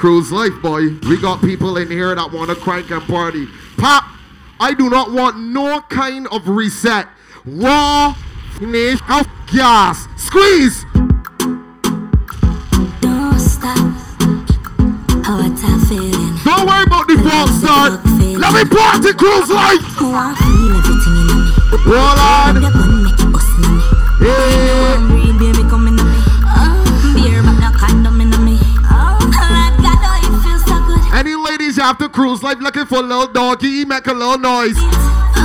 Cruise life, boy. We got people in here that want to crank and party. Pop, I do not want no kind of reset. Raw, finish, of gas. Squeeze. Don't stop. How what feeling. Don't worry about the false start. Let me party cruise life. Oh, I feel everything in me. Roll on. The Ladies after cruise life looking for a little doggy, He make a little noise.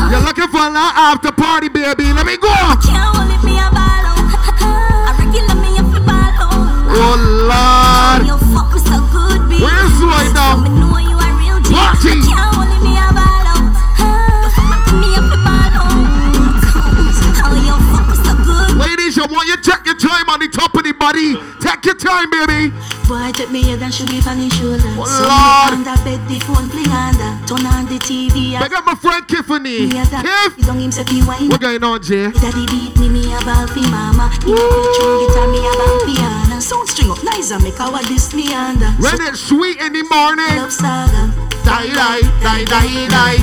You're looking for a little after party, baby. Let me go. It, me a ball oh, out. Ladies, you want you take your time on the top of the body. Take your time. baby. Boy, take me head and should be on his shoulder. Oh, so Lord. me under bed, the phone fling under. Turn on the TV. I got my friend Tiffany. Me. Tiff. He don't him say fi wine. What going on, Jay? Daddy beat me, me a ball fi mama. Play true guitar, me a ball piano. Sound string up nice and make our this me under. When it's sweet in the morning. Love saga. Die, die, die, die, die.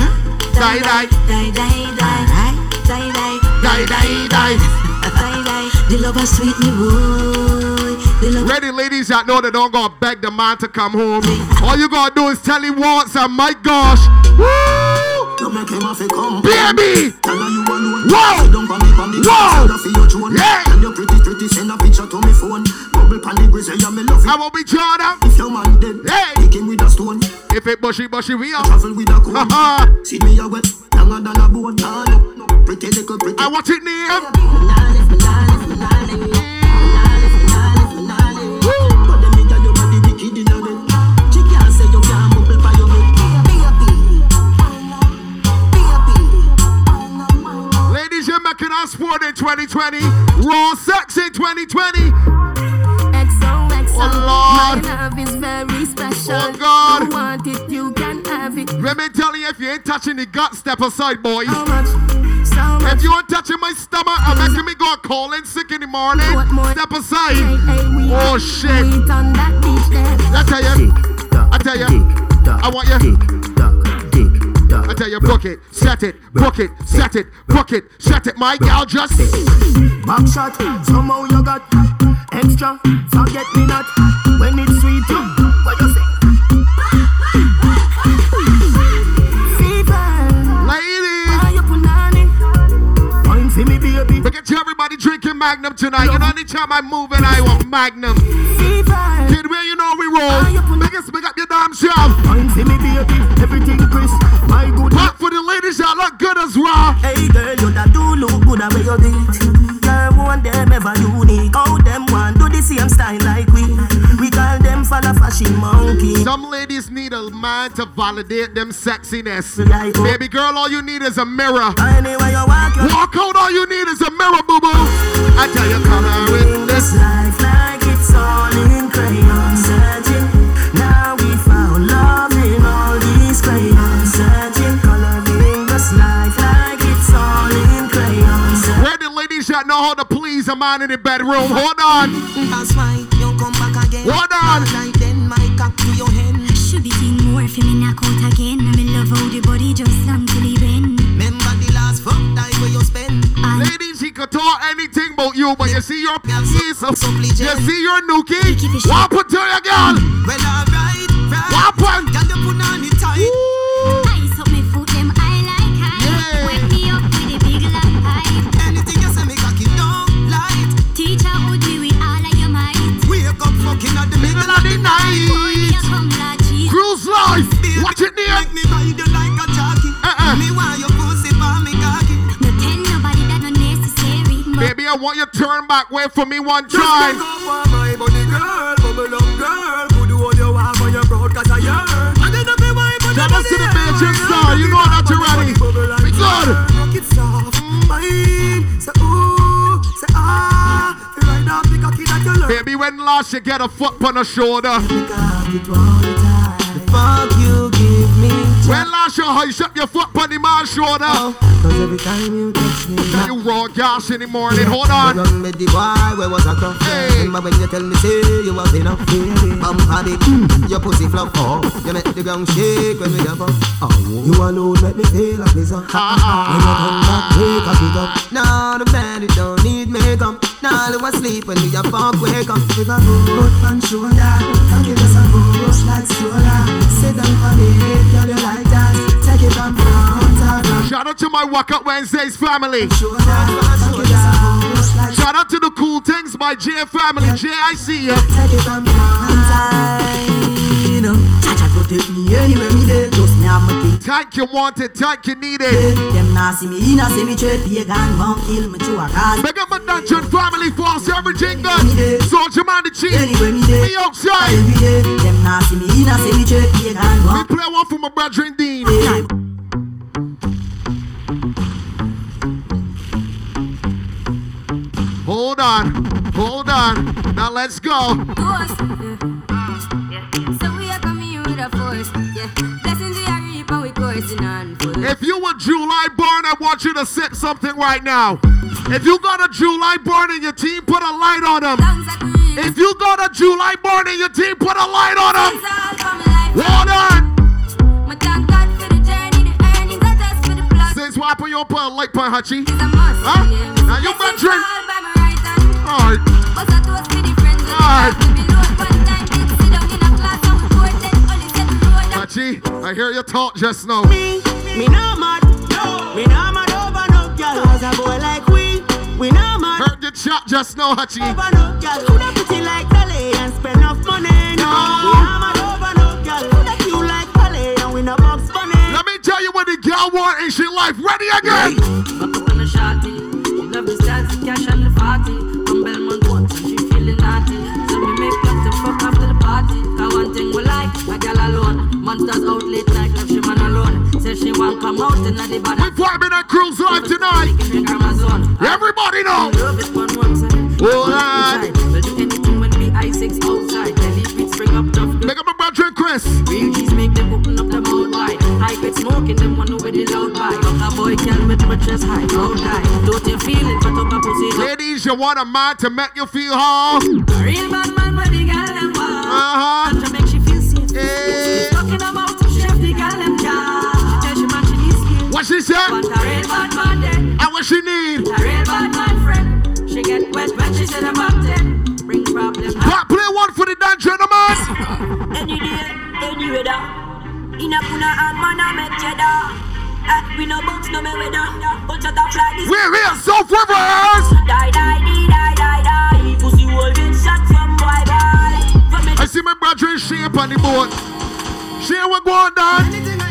Die, die. Die, die, die. Die, die. Die, die, die. Ready ladies that know they don't gotta beg the man to come home. All you gotta do is tell him once and my gosh. Woo! Baby! Whoa! Whoa! Yeah! I won't be out. If your man dead, Hey! kick him with a stone. If it bushy bushy we up. Travel with a cone. <laughs> See me a wet, longer than a bone. Nah, no, no. Pretty little pretty. I want it near. But them nigga, your body wicked in a bed. She can't say you can't bubble by your head. Ladies, you're making us sport in 2020. Raw sex in 2020. XOXO. Oh, Lord. My love is very special. Oh, God. You want it, you can have it. Let me tell you, if you ain't touching the gut, step aside, boy. How much? So much. If you ain't touching my stomach, I'm mm. making me go calling sick in the morning. Step aside. Hey, hey, we Oh, shit. We on that beach there. I tell you, I tell you, I want you. I tell you, book it, set it, book it, set it, book it, set it. My gal just Back shot, somehow you got extra. Forget me not when it's Forget you, everybody drinking Magnum tonight. You know, anytime I move it, I want Magnum. Kid, where you know we roll. Make us pick up your damn shelf. Everything crisp. My good. Pop for the ladies that look good as well. Hey girl, you that do look good at where you did. Girl, want them ever unique. How them want do the same style like. We them fashion monkey. Some ladies need a man to validate them sexiness. Like, oh. Baby girl, all you need is a mirror. Anywhere you walk, you Walk out, all you need is a mirror, boo boo. I tell you, come here with this. life like it's all in crayon searching. Now we found love in all these crayons searching. Coloring this life like it's all in crayon searching. Where the ladies that know how to please a man in the bedroom? Hold on. That's why you come back again. Hold on. Like then my cock to your hand. Should be think more for me knock out again. I'm in love how the body just long till he bend. Remember the last fuck time where you spend. Ladies, he could talk anything about you, but you see your piece of, So you see your nookie. What happened to your girl? Well, alright, right. What happened? Can you put on it tight? Ice Watch it near. Make me ride you like a jockey. Uh-uh. Me want your pussy for me cocky. No tell nobody that no necessary. Baby, I want you to turn back. Wait for me one Just time. go for my body girl, bubble up girl. Good what you want for your broad cause I yearn. And then up your wife on Shout your the body, Belgian star. You know that you're ready. Be good. Rock it soft, mine. Say ooh, say ah. Feel right now, the cocky that you love. Baby, when last you get a foot on the shoulder? The fuck you give me When last you hush up your foot on the man's shoulder? Oh. Cause every time you touch me Now you raw gas in the morning. Hold on. Run with the boy, where was I come Hey. Remember when you tell me say you have enough baby Bum habit, your pussy flop oh You make the ground shake when we have up oh. You alone make me feel like this uh. Ah, ah, when you ah, come back, wake up it up Now the bed, it don't need me, makeup Now you asleep when we have fuck, wake up If I go out and shoulder And give us a push Sit down for me, girl you like that Take it from front Shout out to my Walk Up Wednesdays family. Shout out to the Cool Things by J family. J, I see ya. Take it from mine. Chacha protect me anywhere me dey. Just me have my thing. Thank you wanted, thank you needed. Them nah see me in a cemetery. Pagan gon' kill me to a cause. Big up my dungeon family force, everything good. Soldier man the chief. Anywhere me dey. Me outside. Every day. Them nah see me in a cemetery. Pagan We gon' play one for my brother and Dean. Hold on, hold on. Now let's go. Ghost. Yeah. Yeah. So we are coming with a force. Yeah. Blessings we are reaping, we coursing on full. If you were July born, I want you to set something right now. If you got a July born in your team, put a light on them. If you got a July born in your team, put a light on them. Hold on. My thank God for the journey, the earnings are just for the plus. Says what happened, you put a light on Hachi. It's a must. Huh? Now you Blessings veteran. all by my right the road up. Hachi, I hear you talk just now. Me, me no mad. Me no mad over no girl. Was a boy like we. We no mad. Heard the chat just now, Hachi. Over no girl. Coulda pretty like Dolly and spend enough money. No. We no mad over no girl. Coulda cute like Polly and we no box bunny. Let me tell you what the girl want in she life. Ready again? Monsters out late night, left she man alone. Says she want come out in the bad. We vibing at Cruise Life tonight. Everybody know. Love it one one side. Hold on. We'll do anything when we I6 outside. Delhi beats bring up tough. Make up my brother Chris. Real G's make them open up their mouth wide. Grade smoking, them one with the loud. A boy can with my chest high, loud high. Don't you feel it? But up a pussy. Ladies, you want a man to make you feel hard? Real bad man, but the girl them want. Uh-huh. And skill. What? Want a real bad man then. And what she need? A real bad man friend. She get wet when she said about ten. Bring problem. But play one for the dance gentlemen. <laughs> Any day, any weather. In a puna and man a make cheddar. Eh, we no box no me weather. Bunch of top fly this. We're here, South Rivers. Die, die, die, die, die, die. Pussy will get shot from boy, boy. I see my brother in shape on the boat. Share what going down. Anything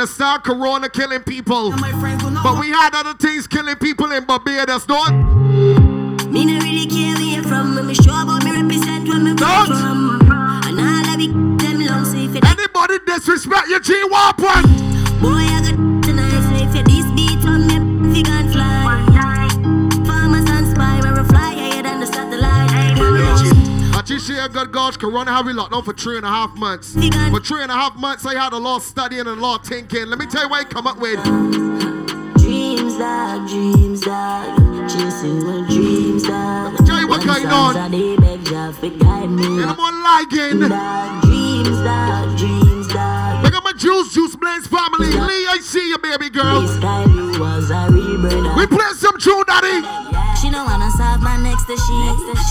Understand Corona killing people. and my friends will not. But we had other things killing people in Barbados, don't? Me no really care where you from. Me sure about me represent where me from. And all of it, them long if Anybody disrespect your G Wapan? Boy, I got tonight, so if you this beat on me, fi Just share good gosh, Corona have we locked down for three and a half months. For three and a half months, I had a lot of studying and a lot of thinking. Let me tell you what I come up with. Dreams, dog, dreams, dog. Chasing my dreams, dog. Tell you what going on. Sometimes I dey beg Jah fi guide me. And I'm on liking. Dreams, dog, dreams, dog. My Juice Juice Blaze family. Lee, I see you, baby girl. This guy you was a. We play some tune, daddy. She no wanna serve man next to she.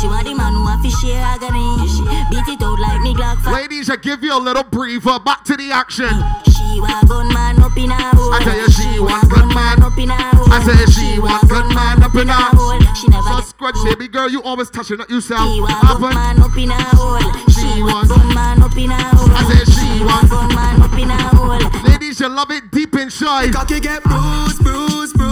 She want the man who have to share agony. She beat it out like me Glock. Ladies, I give you a little breather. Back to the action. She want gun man up in her hole. I tell you, she want gun man up in her hole. I say she want gun man up in her hole. She never So scratch, baby girl, you always touching it yourself. She want gun Happen. man up in her hole. She want gun man up in her hole. I say she want gun man up in her hole. Ladies, you love it deep inside. Cocky get bruised, bruised, bruised.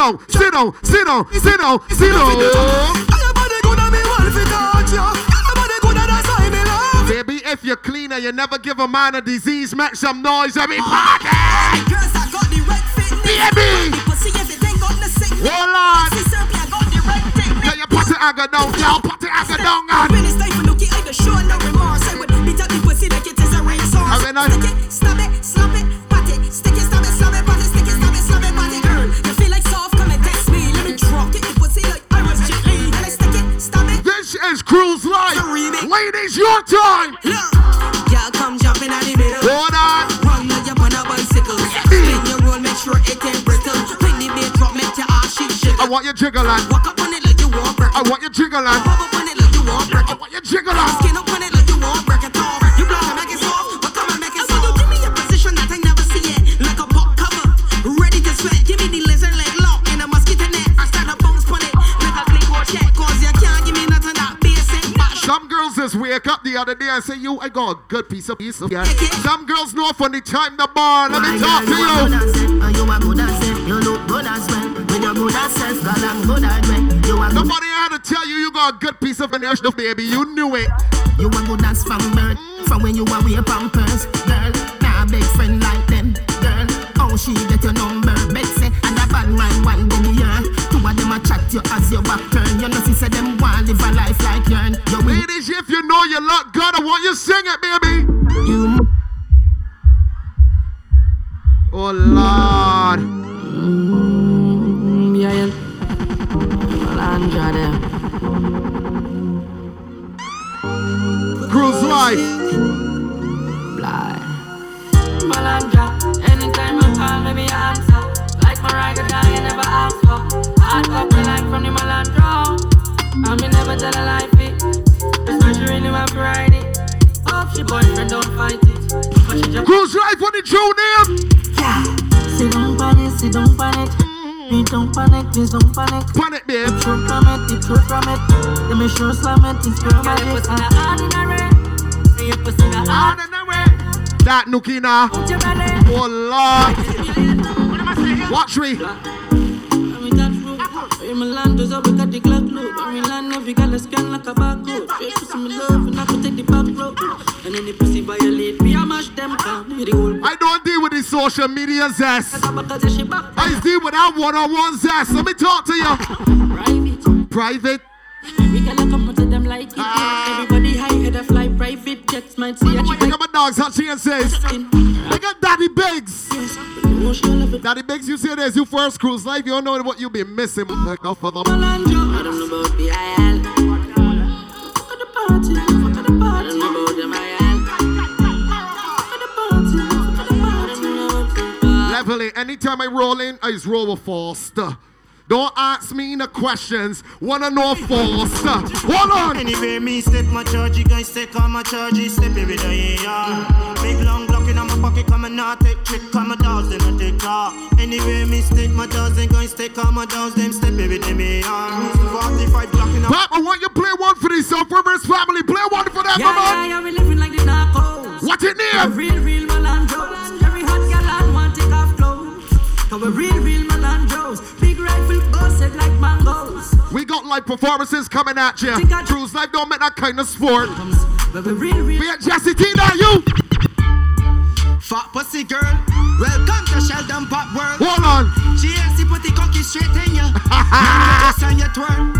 Down, sit down, sit down, sit down, sit down, sit down. And your body good and me want to touch you. And your body good and that's why me love you. Baby, if you're clean and you never give a man a disease, make some noise, every party. Girls that got the right fitness. Baby. The pussy everything got the sickness. Hold on. Me, I got the thing. Tell you, put it and go down, Ladies, your time. Girl, come jumping at the middle. Hold on. Run like you're on a bicycle. Spin your roll, make sure it ain't brittle. When the beat drop, make your ass shake. I want you jiggle and Walk up on it like you want break. I want you jiggle and Pop up on it like you want break. I want you jiggle other day and say, you, I got a good piece of piece of yeah. Some girls know from the time the bar. Let me talk to you. You are good as it, you look good as well. When you're good as self, girl, I'm good as well. You are. Nobody had to tell you you got a good piece of inertia, baby. You knew it. You are good as from birth. From when you are wear pampers, girl. Nah, big friend like them, girl. Oh, she get your number, Betsy. And a bad man one day me yearn. Two of them a chat you as your back turn. You know, she said them want live a life like yourn. You Ladies, if you know you look good, I want you sing it, baby. You. Oh, Lord. Mm, yeah, yeah. Melandra there. Cruise life. Bly. Melandra, anytime you call me, me answer. Like Mariah die, you never ask for. Hard up the line from the Melandra. And me never tell a lie, fit. That's why she really want to ride it. Hope she boyfriend don't fight it. But she just Cruise life on the true name. Sit down panic, sit down panic. Mm-hmm. Please don't panic, please don't panic. Panic, babe. The truth from it, the truth from it. Let me show slam it, it's pure magic. Your pussy not ordinary. Your pussy not ordinary. That Nukina. Oh, Lord. Watch me. I'm a land does up, we got the clock loop. I'm in land, every girl is scan like a barcode. Straight pussy, me love, and I could take the back road. And then the pussy violate me, I mash them down. Me the whole I don't deal with the social media zest. I deal with that one-on-one zest. Let me talk to you. Private. We can come to them like it. Ah. Everybody high head a fly private jets might see a chick Look at my dogs, how she says. Look at Daddy Biggs. Daddy Biggs, you see this, you first cruise life, you don't know what you be missing. Like, oh, for the- I don't know about the IL. Fuck the party, fuck the party. I don't know about them IL. Level it. Anytime I roll in, I just roll with Foster. Don't ask me no questions. Wanna know Foster. Hold on. Anyway, me step my charge, you guys take on my charge, you step it with a AR. Big long block in my pocket, come and not take trick, come a dolls, then I take car. Anyway, me step my dolls, then guys take on my dolls, them step it with them AR. 45 block in Pop, I want you play one for the South Rivers family. Play one for them, Yeah, come yeah, on. yeah, we living like the narcos. What it A name? real, real Melandros. Clothes. Cause we real, real. Big rifle busted like mangoes. We got live performances coming at you. Cruise life don't make that kind of sport. But we real, real. Be a Jesse Tina, you. Fat pussy girl, welcome to Sheldon Pop World. Hold on. GLC put the cocky straight in ya. <laughs> Now you on your twirl.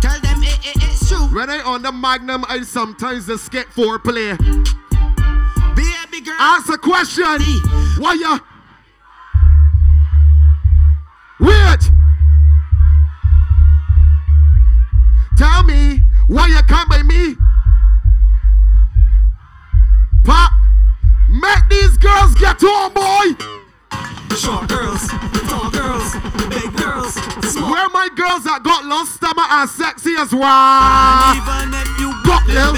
Tell them it, it, it's true. When I on the Magnum, I sometimes just skip foreplay. Baby girl. Ask a question. Why ya? Wait. Tell me why you come by me. Pop, make these girls get on, boy. Short girls, tall girls, big girls, small. Where my girls that got lost stomach and sexy as well. Got them.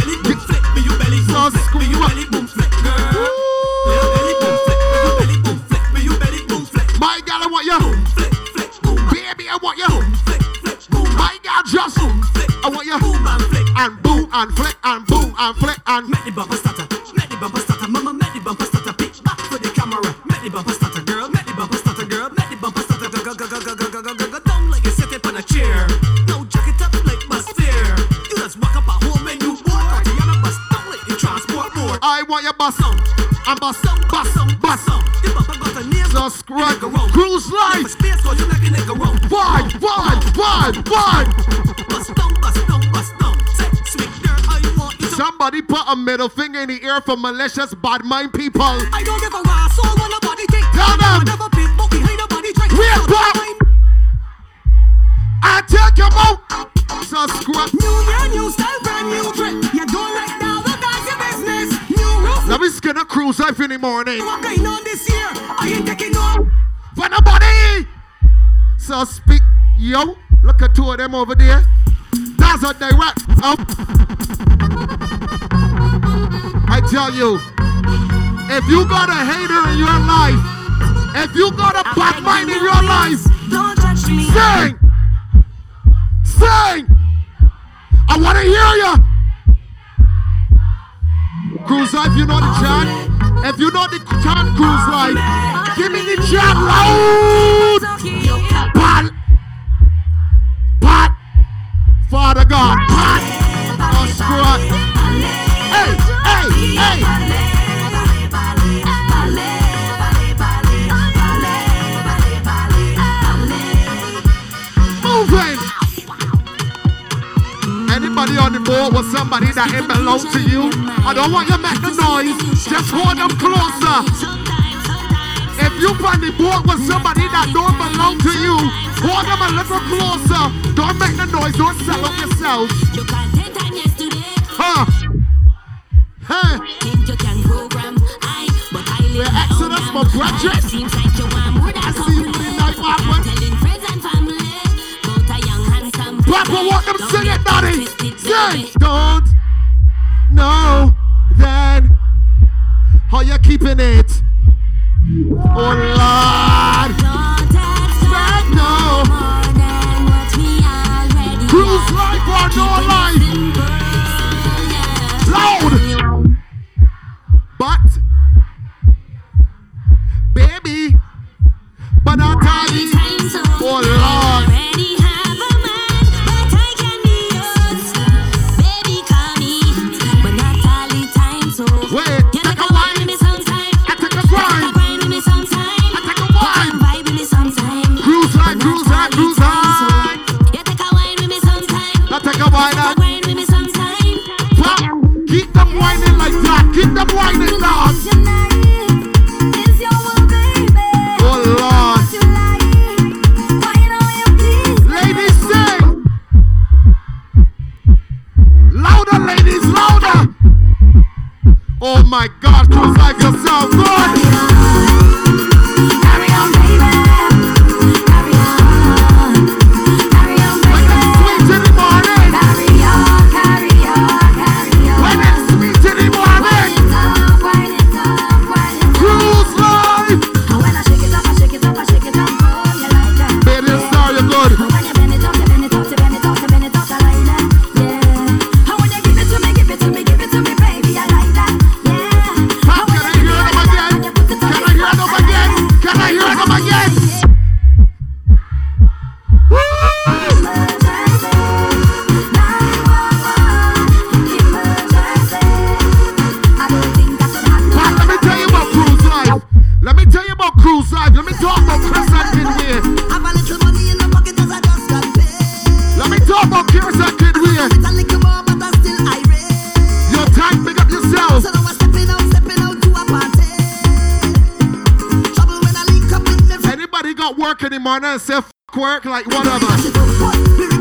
My gal, I want you. Baby, I want you. boom flick, flick, boom, My girl, just. boom flick, I want you. boom and flick. And boom and flick and boom and flick and. Make the bumper stutter, make the bumper stutter, mama, make the bumper stutter, pitch back for the camera. Make the bumper stutter, girl, make the bumper stutter, girl, make the bumper stutter, go go go go go go go go go down like you sit up on a chair. No jacket up like Bustier. You just walk up a home and you walk out the other bus down like you transport more. I want your bus. And bus, bus, bus. The us right. Cruise life. Wide, wide, wide, wide. Somebody put a middle finger in the air for malicious, bad mind people. I don't give a ass, all on nobody take. Tell them. We are back. I take your mouth. Subscribe. New year, new style, brand new trick. You don't like New rules. Let me skin a cruise life in the morning. What going on this year? I ain't taking no. For nobody. So speak. Yo, look at two of them over there. That's a direct up. I tell you, if you got a hater in your life, if you got a bad mind in your life, Don't touch me. sing, sing. I want to hear you. Cruise Life, you know the chant. If you know the chant, Cruise Life, give me the chant loud. Pat, Pat, Father God, Pat, Oscar. Hey, hey, hey. on the with somebody that ain't belong to you. I don't want you to make the noise. Just hold them closer. If you find the boat with somebody that don't belong to you, hold them a little closer. Don't make the noise. Don't sell up yourself. Huh? Hey. We're Exodus, my brethren. I see you in the night, Papa, walk sing it, buddy. Don't know then how you keeping it. Oh Lord. But no. Cruise life or no life. Loud. But baby, but I tell you. Wine Keep them whining like that. Keep them whining, dog. Oh Lord. Ladies. Louder, ladies, louder. Oh my God, yourself, man and say fuck work like one of us.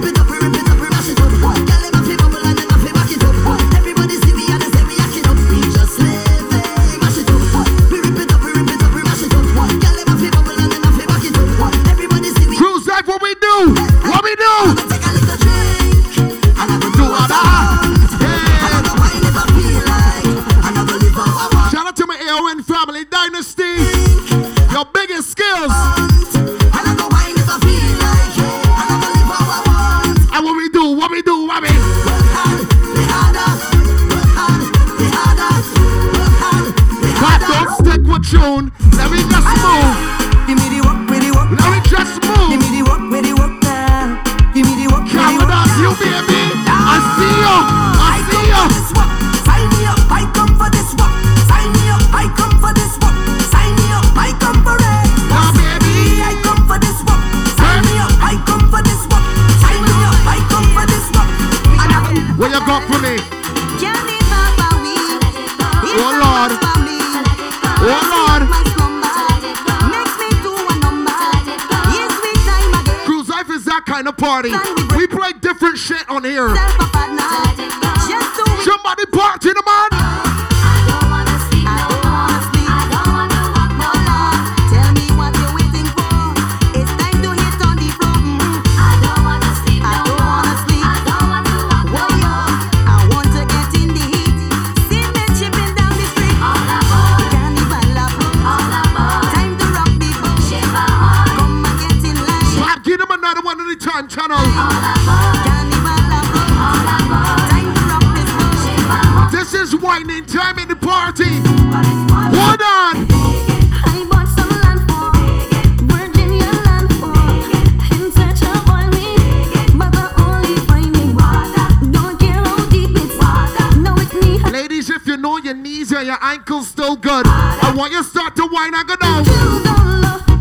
You to start to whine and go down.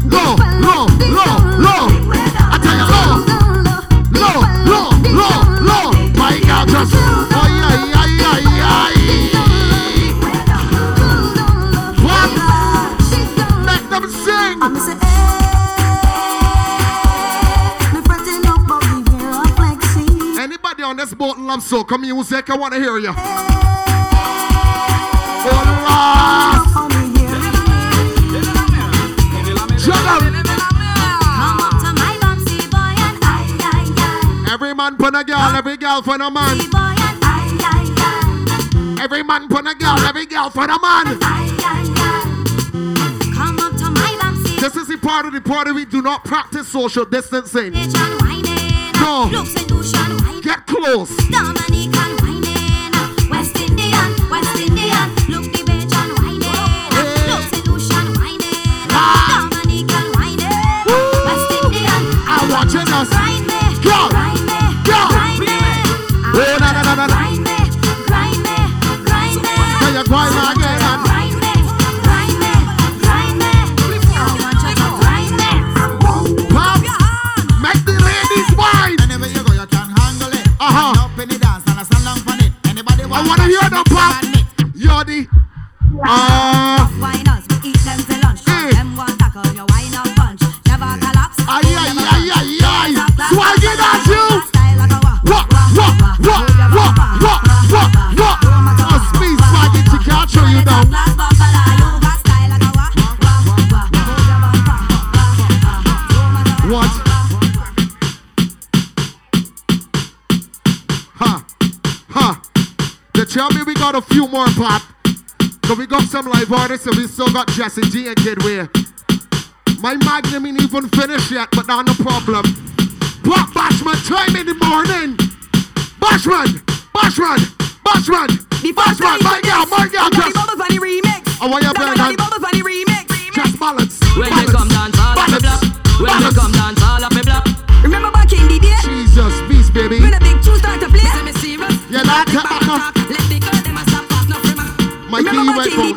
Low, low, low, low. I tell you, low, low, low, low, low. My girl, just ay, ay, ay. What? Let them sing. I'm say, me fretting up, but we hear a flexing. Anybody on this boat love soca music? I want to hear you. A girl, every girl for a man. Every man put a girl, every girl for a man. Come up to my This is the part of the party we do not practice social distancing. No. Look, St. Lucian whining. Get close. And we still got Jesse G and Kidway. My magnum ain't even finished yet, but not no problem. Pop Bashman time in the morning. Bashman, Bashman, Bashman, Bashman, my girl, my girl, just.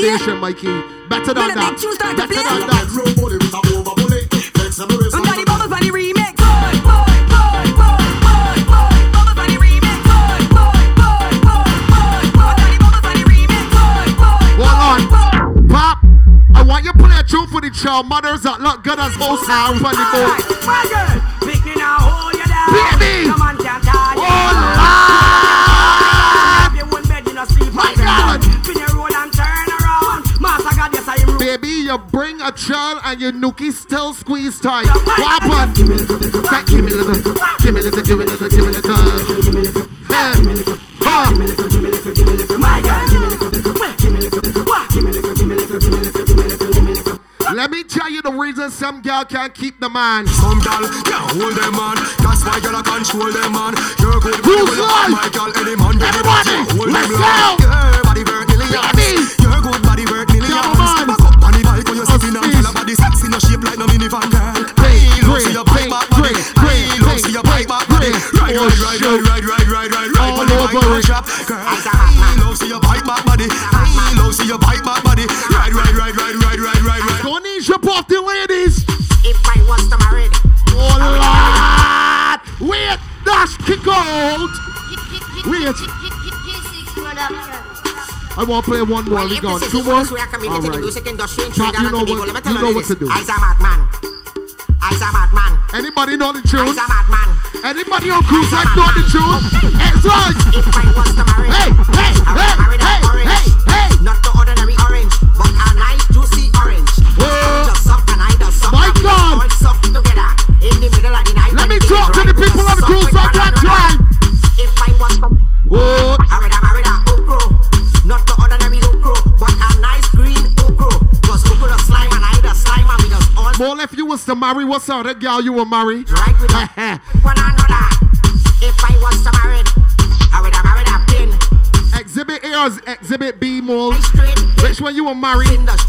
Foundation, Mikey. Better than When the that. big tunes start to Better play. than that. We got the bubbles on the remix. Boy, boy, boy, boy, boy, boy. Bubbles on remix. Boy, boy, boy, boy, boy, boy. Got the bubbles remix. Boy, boy, Hold on. Pop, I want you to play a tune for the child mothers that look good as most hands on the boat. Bring a child and your nookie still squeeze tight. What happened? Give me little, give me little, give me little, give me little, give me little. Hey. Huh. My girl, give me little, give me little. Give me little, give me little, give me little, give me little. Let me tell you the reason some girl can't keep the man. Some gal can't hold them man. That's why gal control them man. You're good, Who's good, my gal. Any man, Everybody, let's go. Your body worth millions. Your good body worth millions. Come on. Shape like no minivan girl. Hey, I love see your bike back body. great, I love see your bike back body. Ride, Oh, ride, ride, ride, ride, ride, ride, ride, All on the bike over shop. Girl, I love see your bike back body. I love see your bike back body. Ride, ride, ride, ride, ride, ride, ride, ride. Don't need you off the ladies. If I was to marry, Oh, Lord. Wait, dash, kick out. Wait. I want to play one more. We gone. Two more. All right. music industry in Pop, you know what- Let me tell you know you what to do. I's a madman. I's a madman. Anybody know the tune? I's a madman. Anybody on Cruise Life know the tune? It's right. If I was to marry, Hey, hey, I hey, marry hey, orange. hey, hey. Not the ordinary orange, but a nice juicy orange. Whoa. Just suck and I just suck. My God. all suck together in the middle of the night. Let me talk to the people on the cruise like that time. If I was to Whoa. all if you was to marry, what's up, that girl you will marry? If I was to marry, I would have married a pin. Exhibit A or Exhibit B, more? Which one you will marry? In the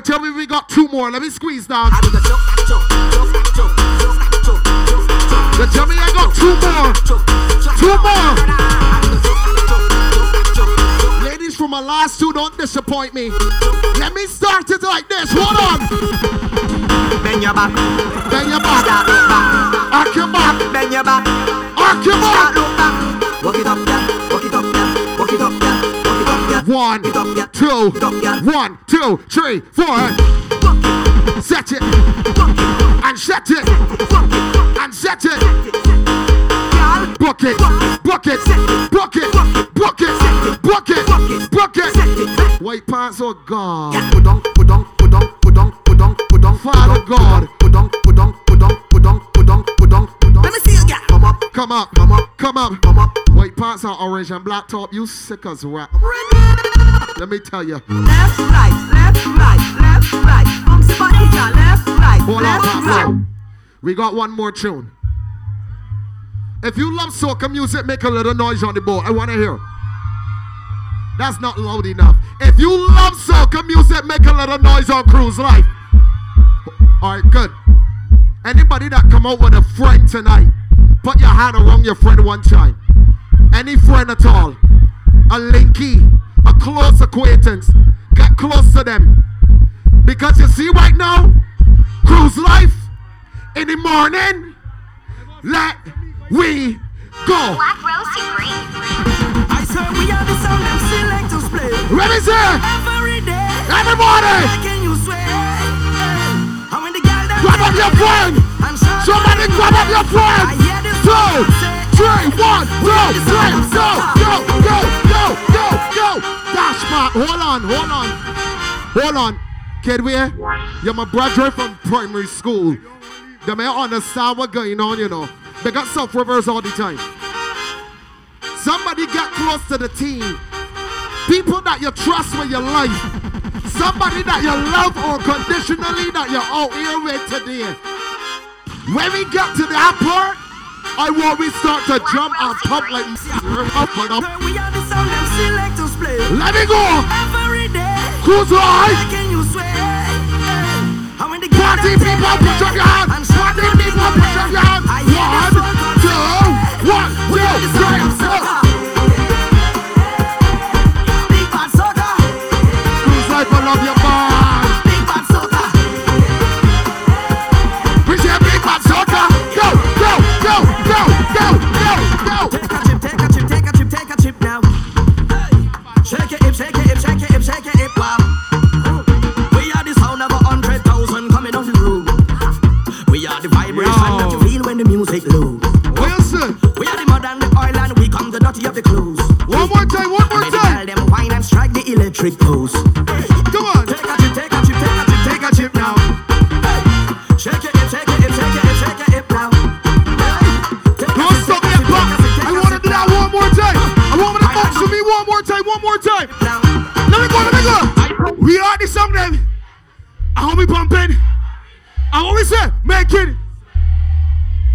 I tell me we got two more. Let me squeeze down. I do the I got two more. Two more. From my last two, don't disappoint me. Let me start it like this. Hold on. Bend your back. Bend your back. Start look back. Arc your back. Bend your back. Arc your Start back. look back. Walk it up, yeah. Walk it up, yeah. Walk it up, yeah. Walk it up, yeah. One, two, one, two, three, four. Set it and set it and set it. Book it, book it, book it, book it, book it, book it. White pants, oh God. Father God. Let me see you, yeah. Come up, come up, come up, come up, come up. White pants are orange and black top. You sick as rat. Let me tell you. Left, right, left, right, left, right. From somebody, yeah. Left, right, Hold on, left, Pop, right. hold. We got one more tune. If you love soca music, make a little noise on the board. I want to hear. That's not loud enough. If you love soca music, make a little noise on Cruise Life. All right, good. Anybody that come out with a friend tonight, put your hand around your friend one time. Any friend at all, a linky, a close acquaintance, get close to them. Because you see right now, cruise life in the morning, let we go. Black rose to. I swear we are the sound them selectors play. Ready, sir? Every day. Everybody! Can you swear? And when the girl Grab up your friend! Somebody grab up your friend! Two, three, one, two, three, go, go, go, go, go, go! Dash back. Hold on, hold on. Hold on. Kid, we You're my brother from primary school. They may understand what's going on, you know. They got self reverse all the time. Somebody got close to the team. People that you trust with your life. Somebody that you love unconditionally that you're out here with today. When we get to that part, I want we start to jump and pump like up and up. We are the sound them selectors play. Let me go. Cruise right. Can you swear? And when the girl Party people, put your hands. Party people, put your hands. One, two, one, two, three, love you, man. Big bad soca. We say big bad soca. Go, go, go, go, go, go, go. Take a chip, take a chip, take a chip, take a chip now. Hey. Shake it, hip, shake it, hip, shake it, hip, shake it, hip, wow. We are the sound of a hundred thousand coming off the room. We are the vibration that you feel when the music lows. Wilson. We are the mud and the oil and we come the dirty of the clothes. One more time, one more time. girl, them wine and strike the electric pose. We are the song then. I want me pumping. I want me say, make it.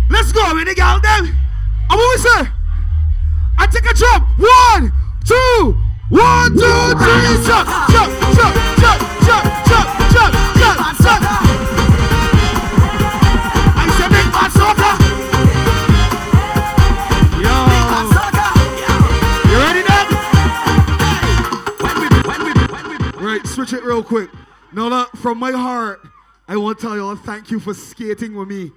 Let's go, they out them. I want me say, I take a jump. One, two, one, two, three, jump, jump, jump, jump, jump, jump, jump, jump, jump. It real quick. Now from my heart, I want to tell y'all thank you for skating with me.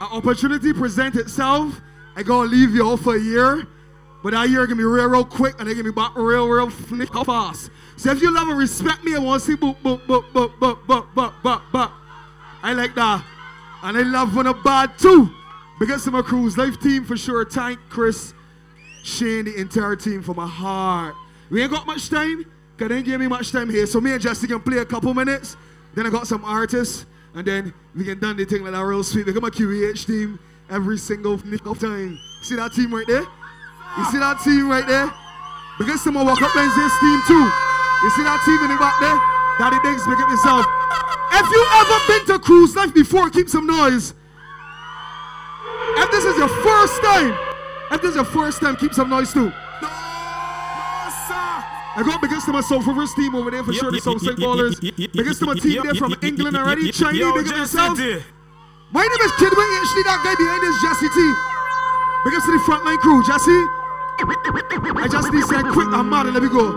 An opportunity present itself. I gotta leave y'all for a year. But that year gonna be real, real quick, and they gonna be back real, real flick fast. So if you love and respect me, I want to see boop, boop, boop, boop, boop, boop, boop, boop, boop. I like that. And I love when a bad too. Because of my Cruise Life team for sure. Thank Chris, Shane, the entire team for my heart. We ain't got much time, because they ain't give me much time here. So me and Jesse can play a couple minutes. Then I got some artists, and then we can done the thing like that real sweet. At my QEH team every single nick of time. See that team right there? You see that team right there? Because someone walk up and this team too. You see that team in the back there? Daddy Diggs, pick up yourself. If you ever been to cruise life before, keep some noise. If this is your first time, if this is your first time, keep some noise too. I got biggest to my South Rivers team over there for sure, the Southside Ballers. Biggest to my team there from England already. Chinese, big up yourself. My name is Kid Wing, actually that guy behind is Jesse T. Biggest to the frontline crew, Jesse. I just need to say quick, I'm mad, and let me go.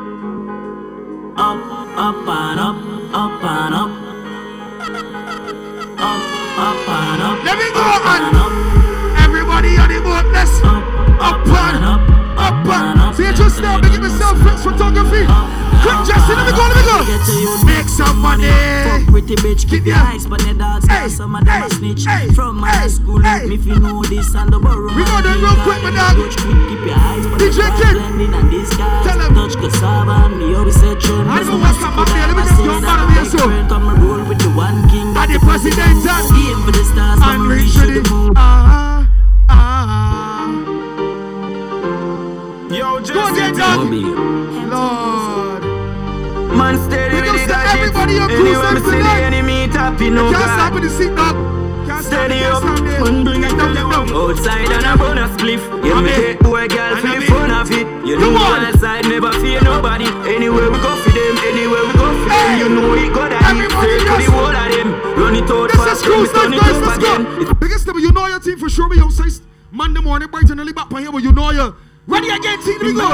Up, up and up, up and up. Up, up and up. Let me go, man. Everybody on the boat, let's up and up, up up. See, just now, making myself Fritz photography. Quick, Jesse, let me go, let me go. Make some money. Fuck pretty bitch, keep your eyes but the dogs hey, some of them a snitch. From my school, hey. me if you know this and the borough. We know them real quick, my dog. Keep your eyes but DJ Kid. blending and this guy. Tell him. Touch cassava and me always say trend. I don't know what's come back there. Let me just go back here, so. Come roll with the one king. And the president and the stars, and reach to to the the moon. Uh-huh. Yo, Go again, dog. Lord. Man steady Big with up the to gadget. everybody on Anywhere cruise me see the tonight. enemy tapping, no can't stop God. with the seat, dog. Steady up, stop man, bring it Get down, get down. Outside and a bonus spliff. Yeah, me in. take boy girl And for the fun of it. You know on. outside never fear nobody. Anywhere we go for them, anywhere we go for them. You know it got a hit. Everybody Say to the whole of them. Run it out This is fast, cruise, then turn it up let's again. Biggest thing, you know your team for sure. We outside Monday morning, bright and early back on here, but you know you. Ready again, team, let me go.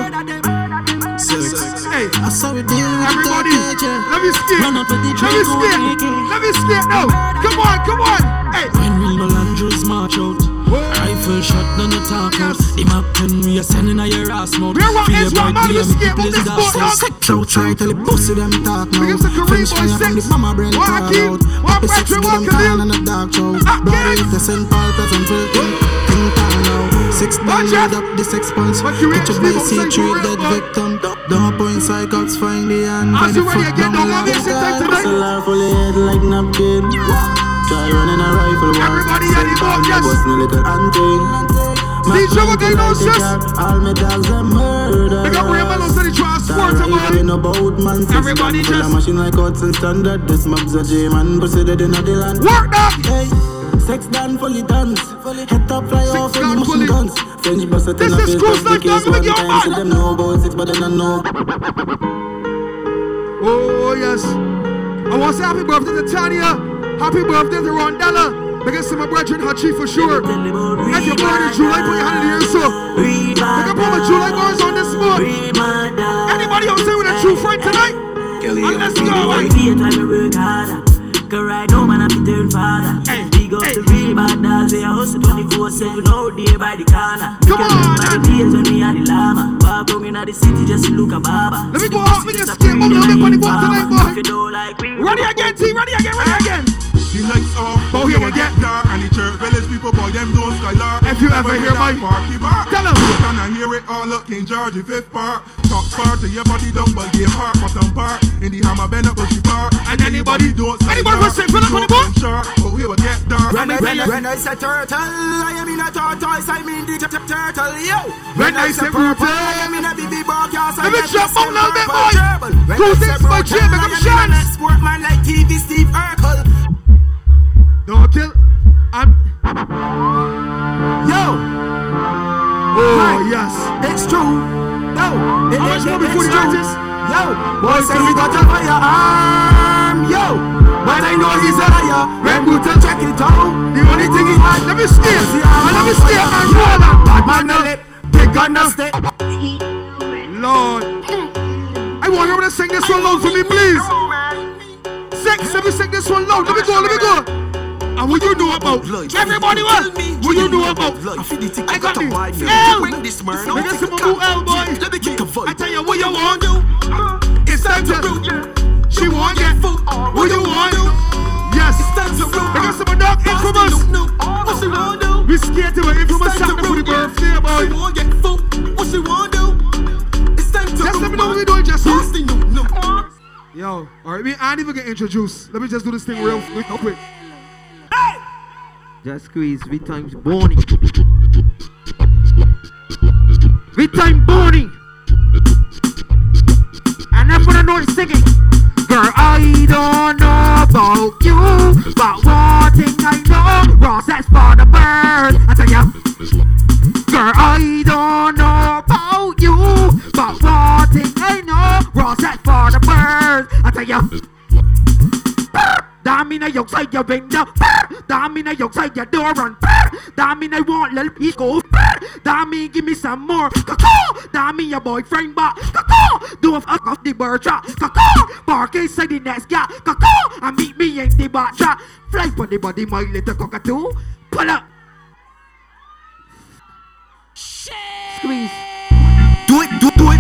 Hey, I saw it deal with everybody, let me skate. Run out with the Let me drink, skate. oh, Let me skate now. Come on, come on. Hey, When Real Andrews march out Rifle shot, none of talk out The map when we are sending a your ass mouth Where what Feel is your what bright man beer, we make skate the on this boat, south Sex out, try tell the pussy them talk now Big up to Kareem French Boy fire from the Six. mama brain What call Hakeem? out What Happy sex Patrick? give What them call Khalil? and a dark show Ah, Brother yes. the St. Paul Pleasant Filton Think time now Six band load up the six points But actually by don't C3 dead victim. Don't point psychots find the hand As Find you the again, down don't want me to sit the tonight. Hustle her fully head like napkin. Try running a rifle war Everybody on the boat, yes. Bust me little auntie. DJ, what they know, sis? All my dogs are murder Big up Raymond, I'm steady trying to Sorry, about ain't about man Everybody gun full of just- machine like Hudson standard. This mob's a J man Pussy dead in the land. Work that. Hey, sex done fully dance Head top fly off fully- machine guns French bust it This in a is face cruise of the case one with your time man. See them about six but they don't know Oh, yes. I want to say happy birthday to Tanya. Happy birthday to Rondella. Because to my brethren, Hachi for sure. If you're born in July, put your hand in the air, so. Pick up all my July bars on this spot. Anybody else there with a true friend tonight? And let's go. Every day try to work harder. Cause right now man I be turn father. Big up the real bad dogs. They a hustle 24-7 all day by the corner. Come on, By the days when me had the llama. Around in the city just to look a barber. Let me go out, we can skip bit on the boat tonight, boy. If you don't like me, Ready again, T. Ready again, ready again. The lights off, Oh, here we get- dark, and the church village people boy them don't skylark. If you ever hear my- party bar, Tell 'em. Can I hear it all up King George the fifth part? Top part to your body down, but game part, bottom part. In the hammer bend up, but she part. And anybody- don't anybody will say, fill up on the boat? Sharp, but we will get dark. When I, when, I, when I say turtle, I am in a tortoise, I mean the turtle, yo. When I say purple, I am in a BB broadcast, I Let me am up a little bit, boy. Two I things, my purple, jam, I make am a in chance. a sport man like TV Steve Urkel. Don't kill. I'm. Yo, Oh, yes. it's true. Yo, it, How much more before the judges? Yo, boy say he got a firearm. Yo, but I know he's a liar. When we to check it out, The only thing he had, let me. And let me stay and roll on. Bad man no lip, big gun no stay. Lord. I want you to sing this one loud for me, please. Six, let me sing this one loud. Let me go, let me go. And what you know about? Everybody what? What you know about? I got the L. Bring this man. Let me boo L, boy. Let me kick a I tell you what you want. It's time to She want get food. What you want? Yes. It's time to root. Because some dog infamous. What's she wanna do? We scared to infamous something for the birthday, She boy. want get food. What she wanna do? It's time to Just let me know what we doing, Jesse. Nasty, no, no. Yo, alright, me I ain't even get introduced. Let me just do this thing real quick. Just squeeze V times Bonnie. V time Bonnie. And I'm gonna know singing. Girl, I don't know about you, but one thing I know, Ross that's for the bird. I tell ya, Girl, I don't know about you, but one thing I know, raw set for the birds. I tell you. Dami na yung side your window Dami na yung side your door run Dami na want little piece go. Dami give me some more. Dami your boyfriend ba Kako Do a fuck off the bird trap. Park inside the next guy. And meet me in the bar trap. Fly for the body my little cockatoo. Pull up. Squeeze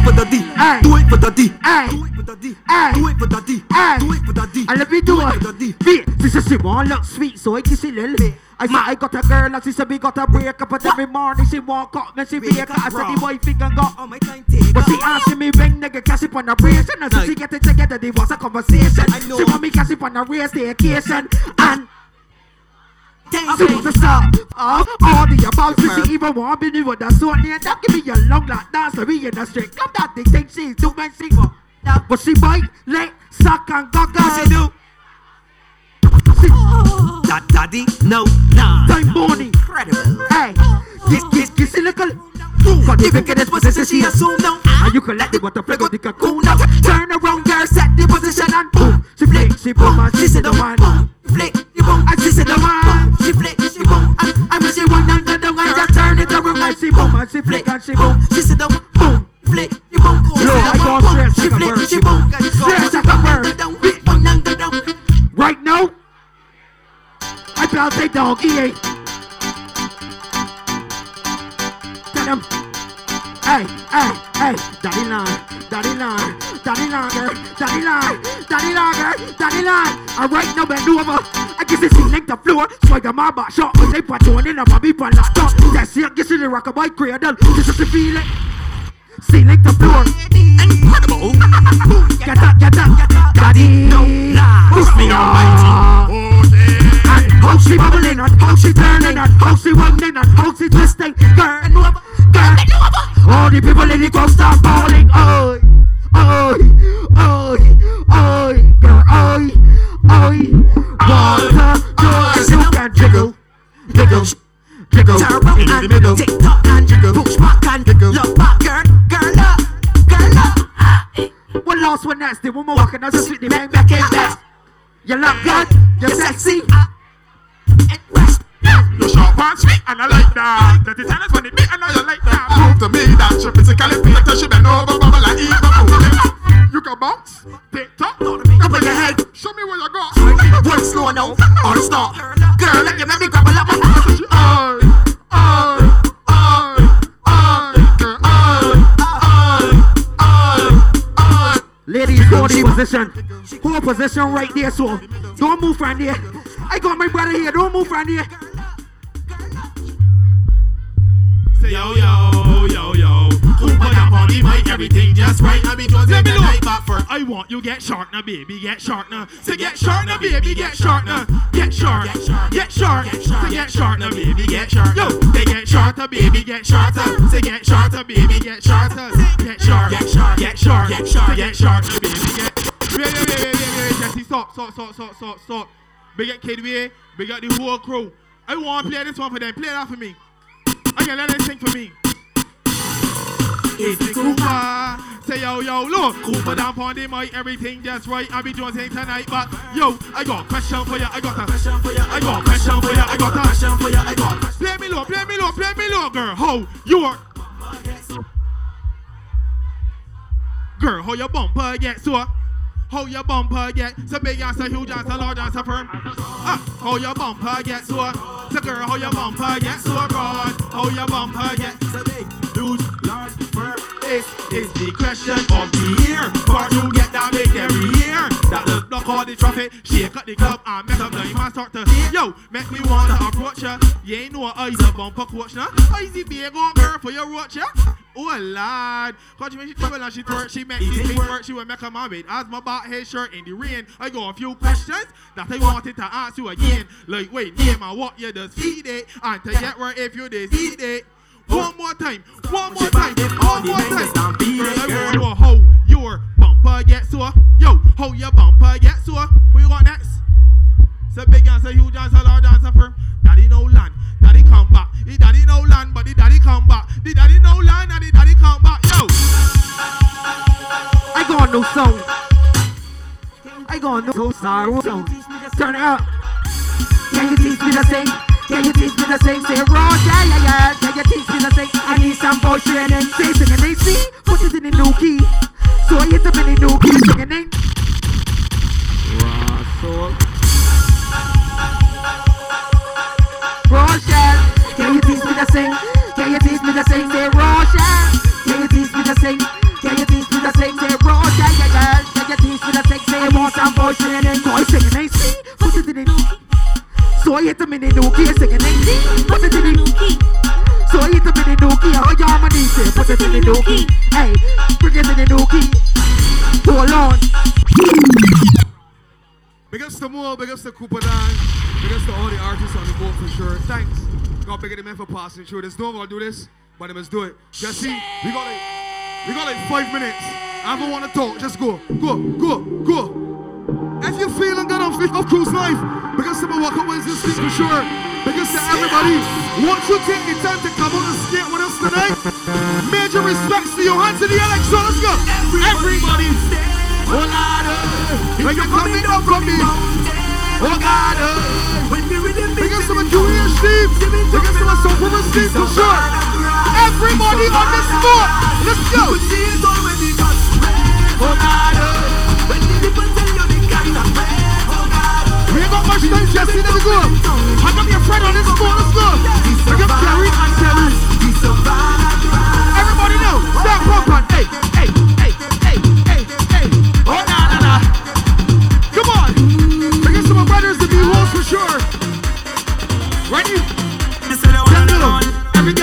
for the D. Ay. Do it for the D. Ay. Do it for the D. Ay. Do it for the D. Ay. Do it for the D. And let me do it it. for the D. Beat. She says she want look sweet, so I kiss it little bit. I said I got a girl and she said we got a break up, but every morning she walk up and she wake up. I said the boy figure got. Oh my time take But she asking me when nigga cash it on a brace and so she get it together, they was a conversation. I know. She want me cash it on a race, the occasion and. A stop of all the above. So she even want me to with the sword near that. Give me your long like dance, so we in the street. Come that thing, think she's too man, she go. But she bite, leg, suck and gaga. She do. That oh. daddy, no, nah. Time morning. Incredible. Hey, kiss, kiss, kiss, little. But if you get this position, she assume now. Ah? And you can let the butterfly go the cocoon now. Turn around, girl, set the position and boom. She flick, she boom, and she said the one. Flick, she boom, and she said the one. She flick, she boom, and and when she one and down and just turn it around and she boom, and she flick, and she boom. She said the one, boom, flick, she boom. Yo, I go straight, she flick, she boom, straight like a bird. One and go down. Right now, I bounce a dog, E8. Tell them. Hey, hey, hey, daddy line, daddy line, daddy line, girl, daddy line, daddy line, girl, daddy line. Alright, now bend over. I guess it's link the floor. Swag a mob shot. When they put on in a bobby pan like that. That's it, guess it's the rockabye cradle. This is the feeling. See, link the floor. Incredible. Get up, get up, get up. Daddy, no lie. Push me almighty. And how she bubbling and how she turning and how she running and how she twisting. Girl, and over, girl, and over. All the people in the crowd start falling. Oi, oi, oi, oi, girl, oi, oi. Water, joy, you can jiggle, jiggle, jiggle. Turn the and middle. tick tock and push back and look back, girl, girl up, girl up. One last one that's the one more walking as a sweet the bang back in back. You look good, you're sexy. Ah. You sharp and I like that. Dirty tennis me and I you like that. Prove to me that she physically fit she bend over bubble like Eva. You can bounce, tick tock, up in your head. Show me where you go. One slow now, or stop. Girl, let you make me grab a lap. Aye, aye, Ladies, hold the position. Hold position right there, so don't move from there. I got my brother here, don't move from there. Say yo yo yo yo. Cooper up on the mic, everything just right. I be let me know. Back for I want you get short now, baby, get short now. Say get short now, baby, get short now. Get short, get short, say get short now, baby, get short. Yo, they get shorter, baby, get shorter. Say get shorter, baby, get shorter. Get short, get short, get short, get short, get short, baby, get. Wait, wait, wait, wait, wait, wait, Jesse, stop, stop, stop, stop, stop, stop. Big up Kid Way, big up the whole crew. I want to play this one for them. Play that for me. Okay, let them sing for me. It's the Say yo yo, look, Cooper down on the mic, everything just right. I be doing things tonight, but yo, I got question for you. I got a question for you. I got question for you. I got a question for you. I got. Play me low, play me low, play me low, girl. How you are? Girl, how your bumper get sore? How your bumper get so big and so huge and so large and so firm? Ah, how your bumper get sore? So girl, how your bumper get so broad? How your bumper get so big, huge, large, firm? This is the question of the year. Part you get that big every year. That look block all the traffic, shake up the club and make up the man start to Yo, make me wanna approach ya. You ain't know I is a bumper coach now. I is the big on girl for your watch ya. Oh lad, cause when she trouble and she twerk, she make me think work. She will make a man with as my back head shirt in the rain. I got a few questions that I wanted to ask you again. Like wait, name and what you just feed it, and to get where if you just eat it. One more time, one more time, one more time. Girl, I wanna know how your bumper get sore. Yo, hold your bumper get sore? What you got next? a big and say huge and say large and say firm. Daddy no land, daddy come back. The daddy no land, but the daddy come back. The daddy no land and the daddy come back. Yo, I got no song. I got no sorrow song. Turn it up. Can you teach me to sing? Can you teach me to sing? Say raw, yeah, yeah, yeah. Can you teach me to sing? I need some voice training. Say singing, they see. Put it in the new key. So I hit a mini new kid singing can you teach me the sing? Can you teach me the sing? Say can you teach me the sing? Can you teach me the sing? Say Rochelle, yeah, girl, can you teach me sing? Say singing it. See, what's it in it? So I hit a mini new kid singing it in? So I eat up in the dookie. How y'all man eat it? Put it in the dookie. Hey, bring it in the dookie. Hold on. Big ups to Mo, big ups to Cooper Dan, big ups to all the artists on the boat for sure. Thanks. God bigger than men for passing through this. Don't gonna do this, but they must do it. Jesse, we got like we got like five minutes. I don't wanna talk. Just go, go, go, go. If you're feeling good on Fish of Cruise Life, because someone walk away this thing for sure. Because to everybody, once you take the time to come on and skate with us tonight, major respects to you. Hands in the air like so. Let's go. Everybody. Oh, Lord. When you're coming down from me. Oh, God. Because someone Julia Steve. Because someone so from Steve for sure. Everybody on this spot. Let's go. Oh, God. When the people got much time go. I got your friend on this phone, let's go. I got carry and carry. Everybody know, that pop hey, hey, hey, hey, hey, hey. Oh. Come on. I guess my brothers to be hoes for sure. Ready? Just little. Every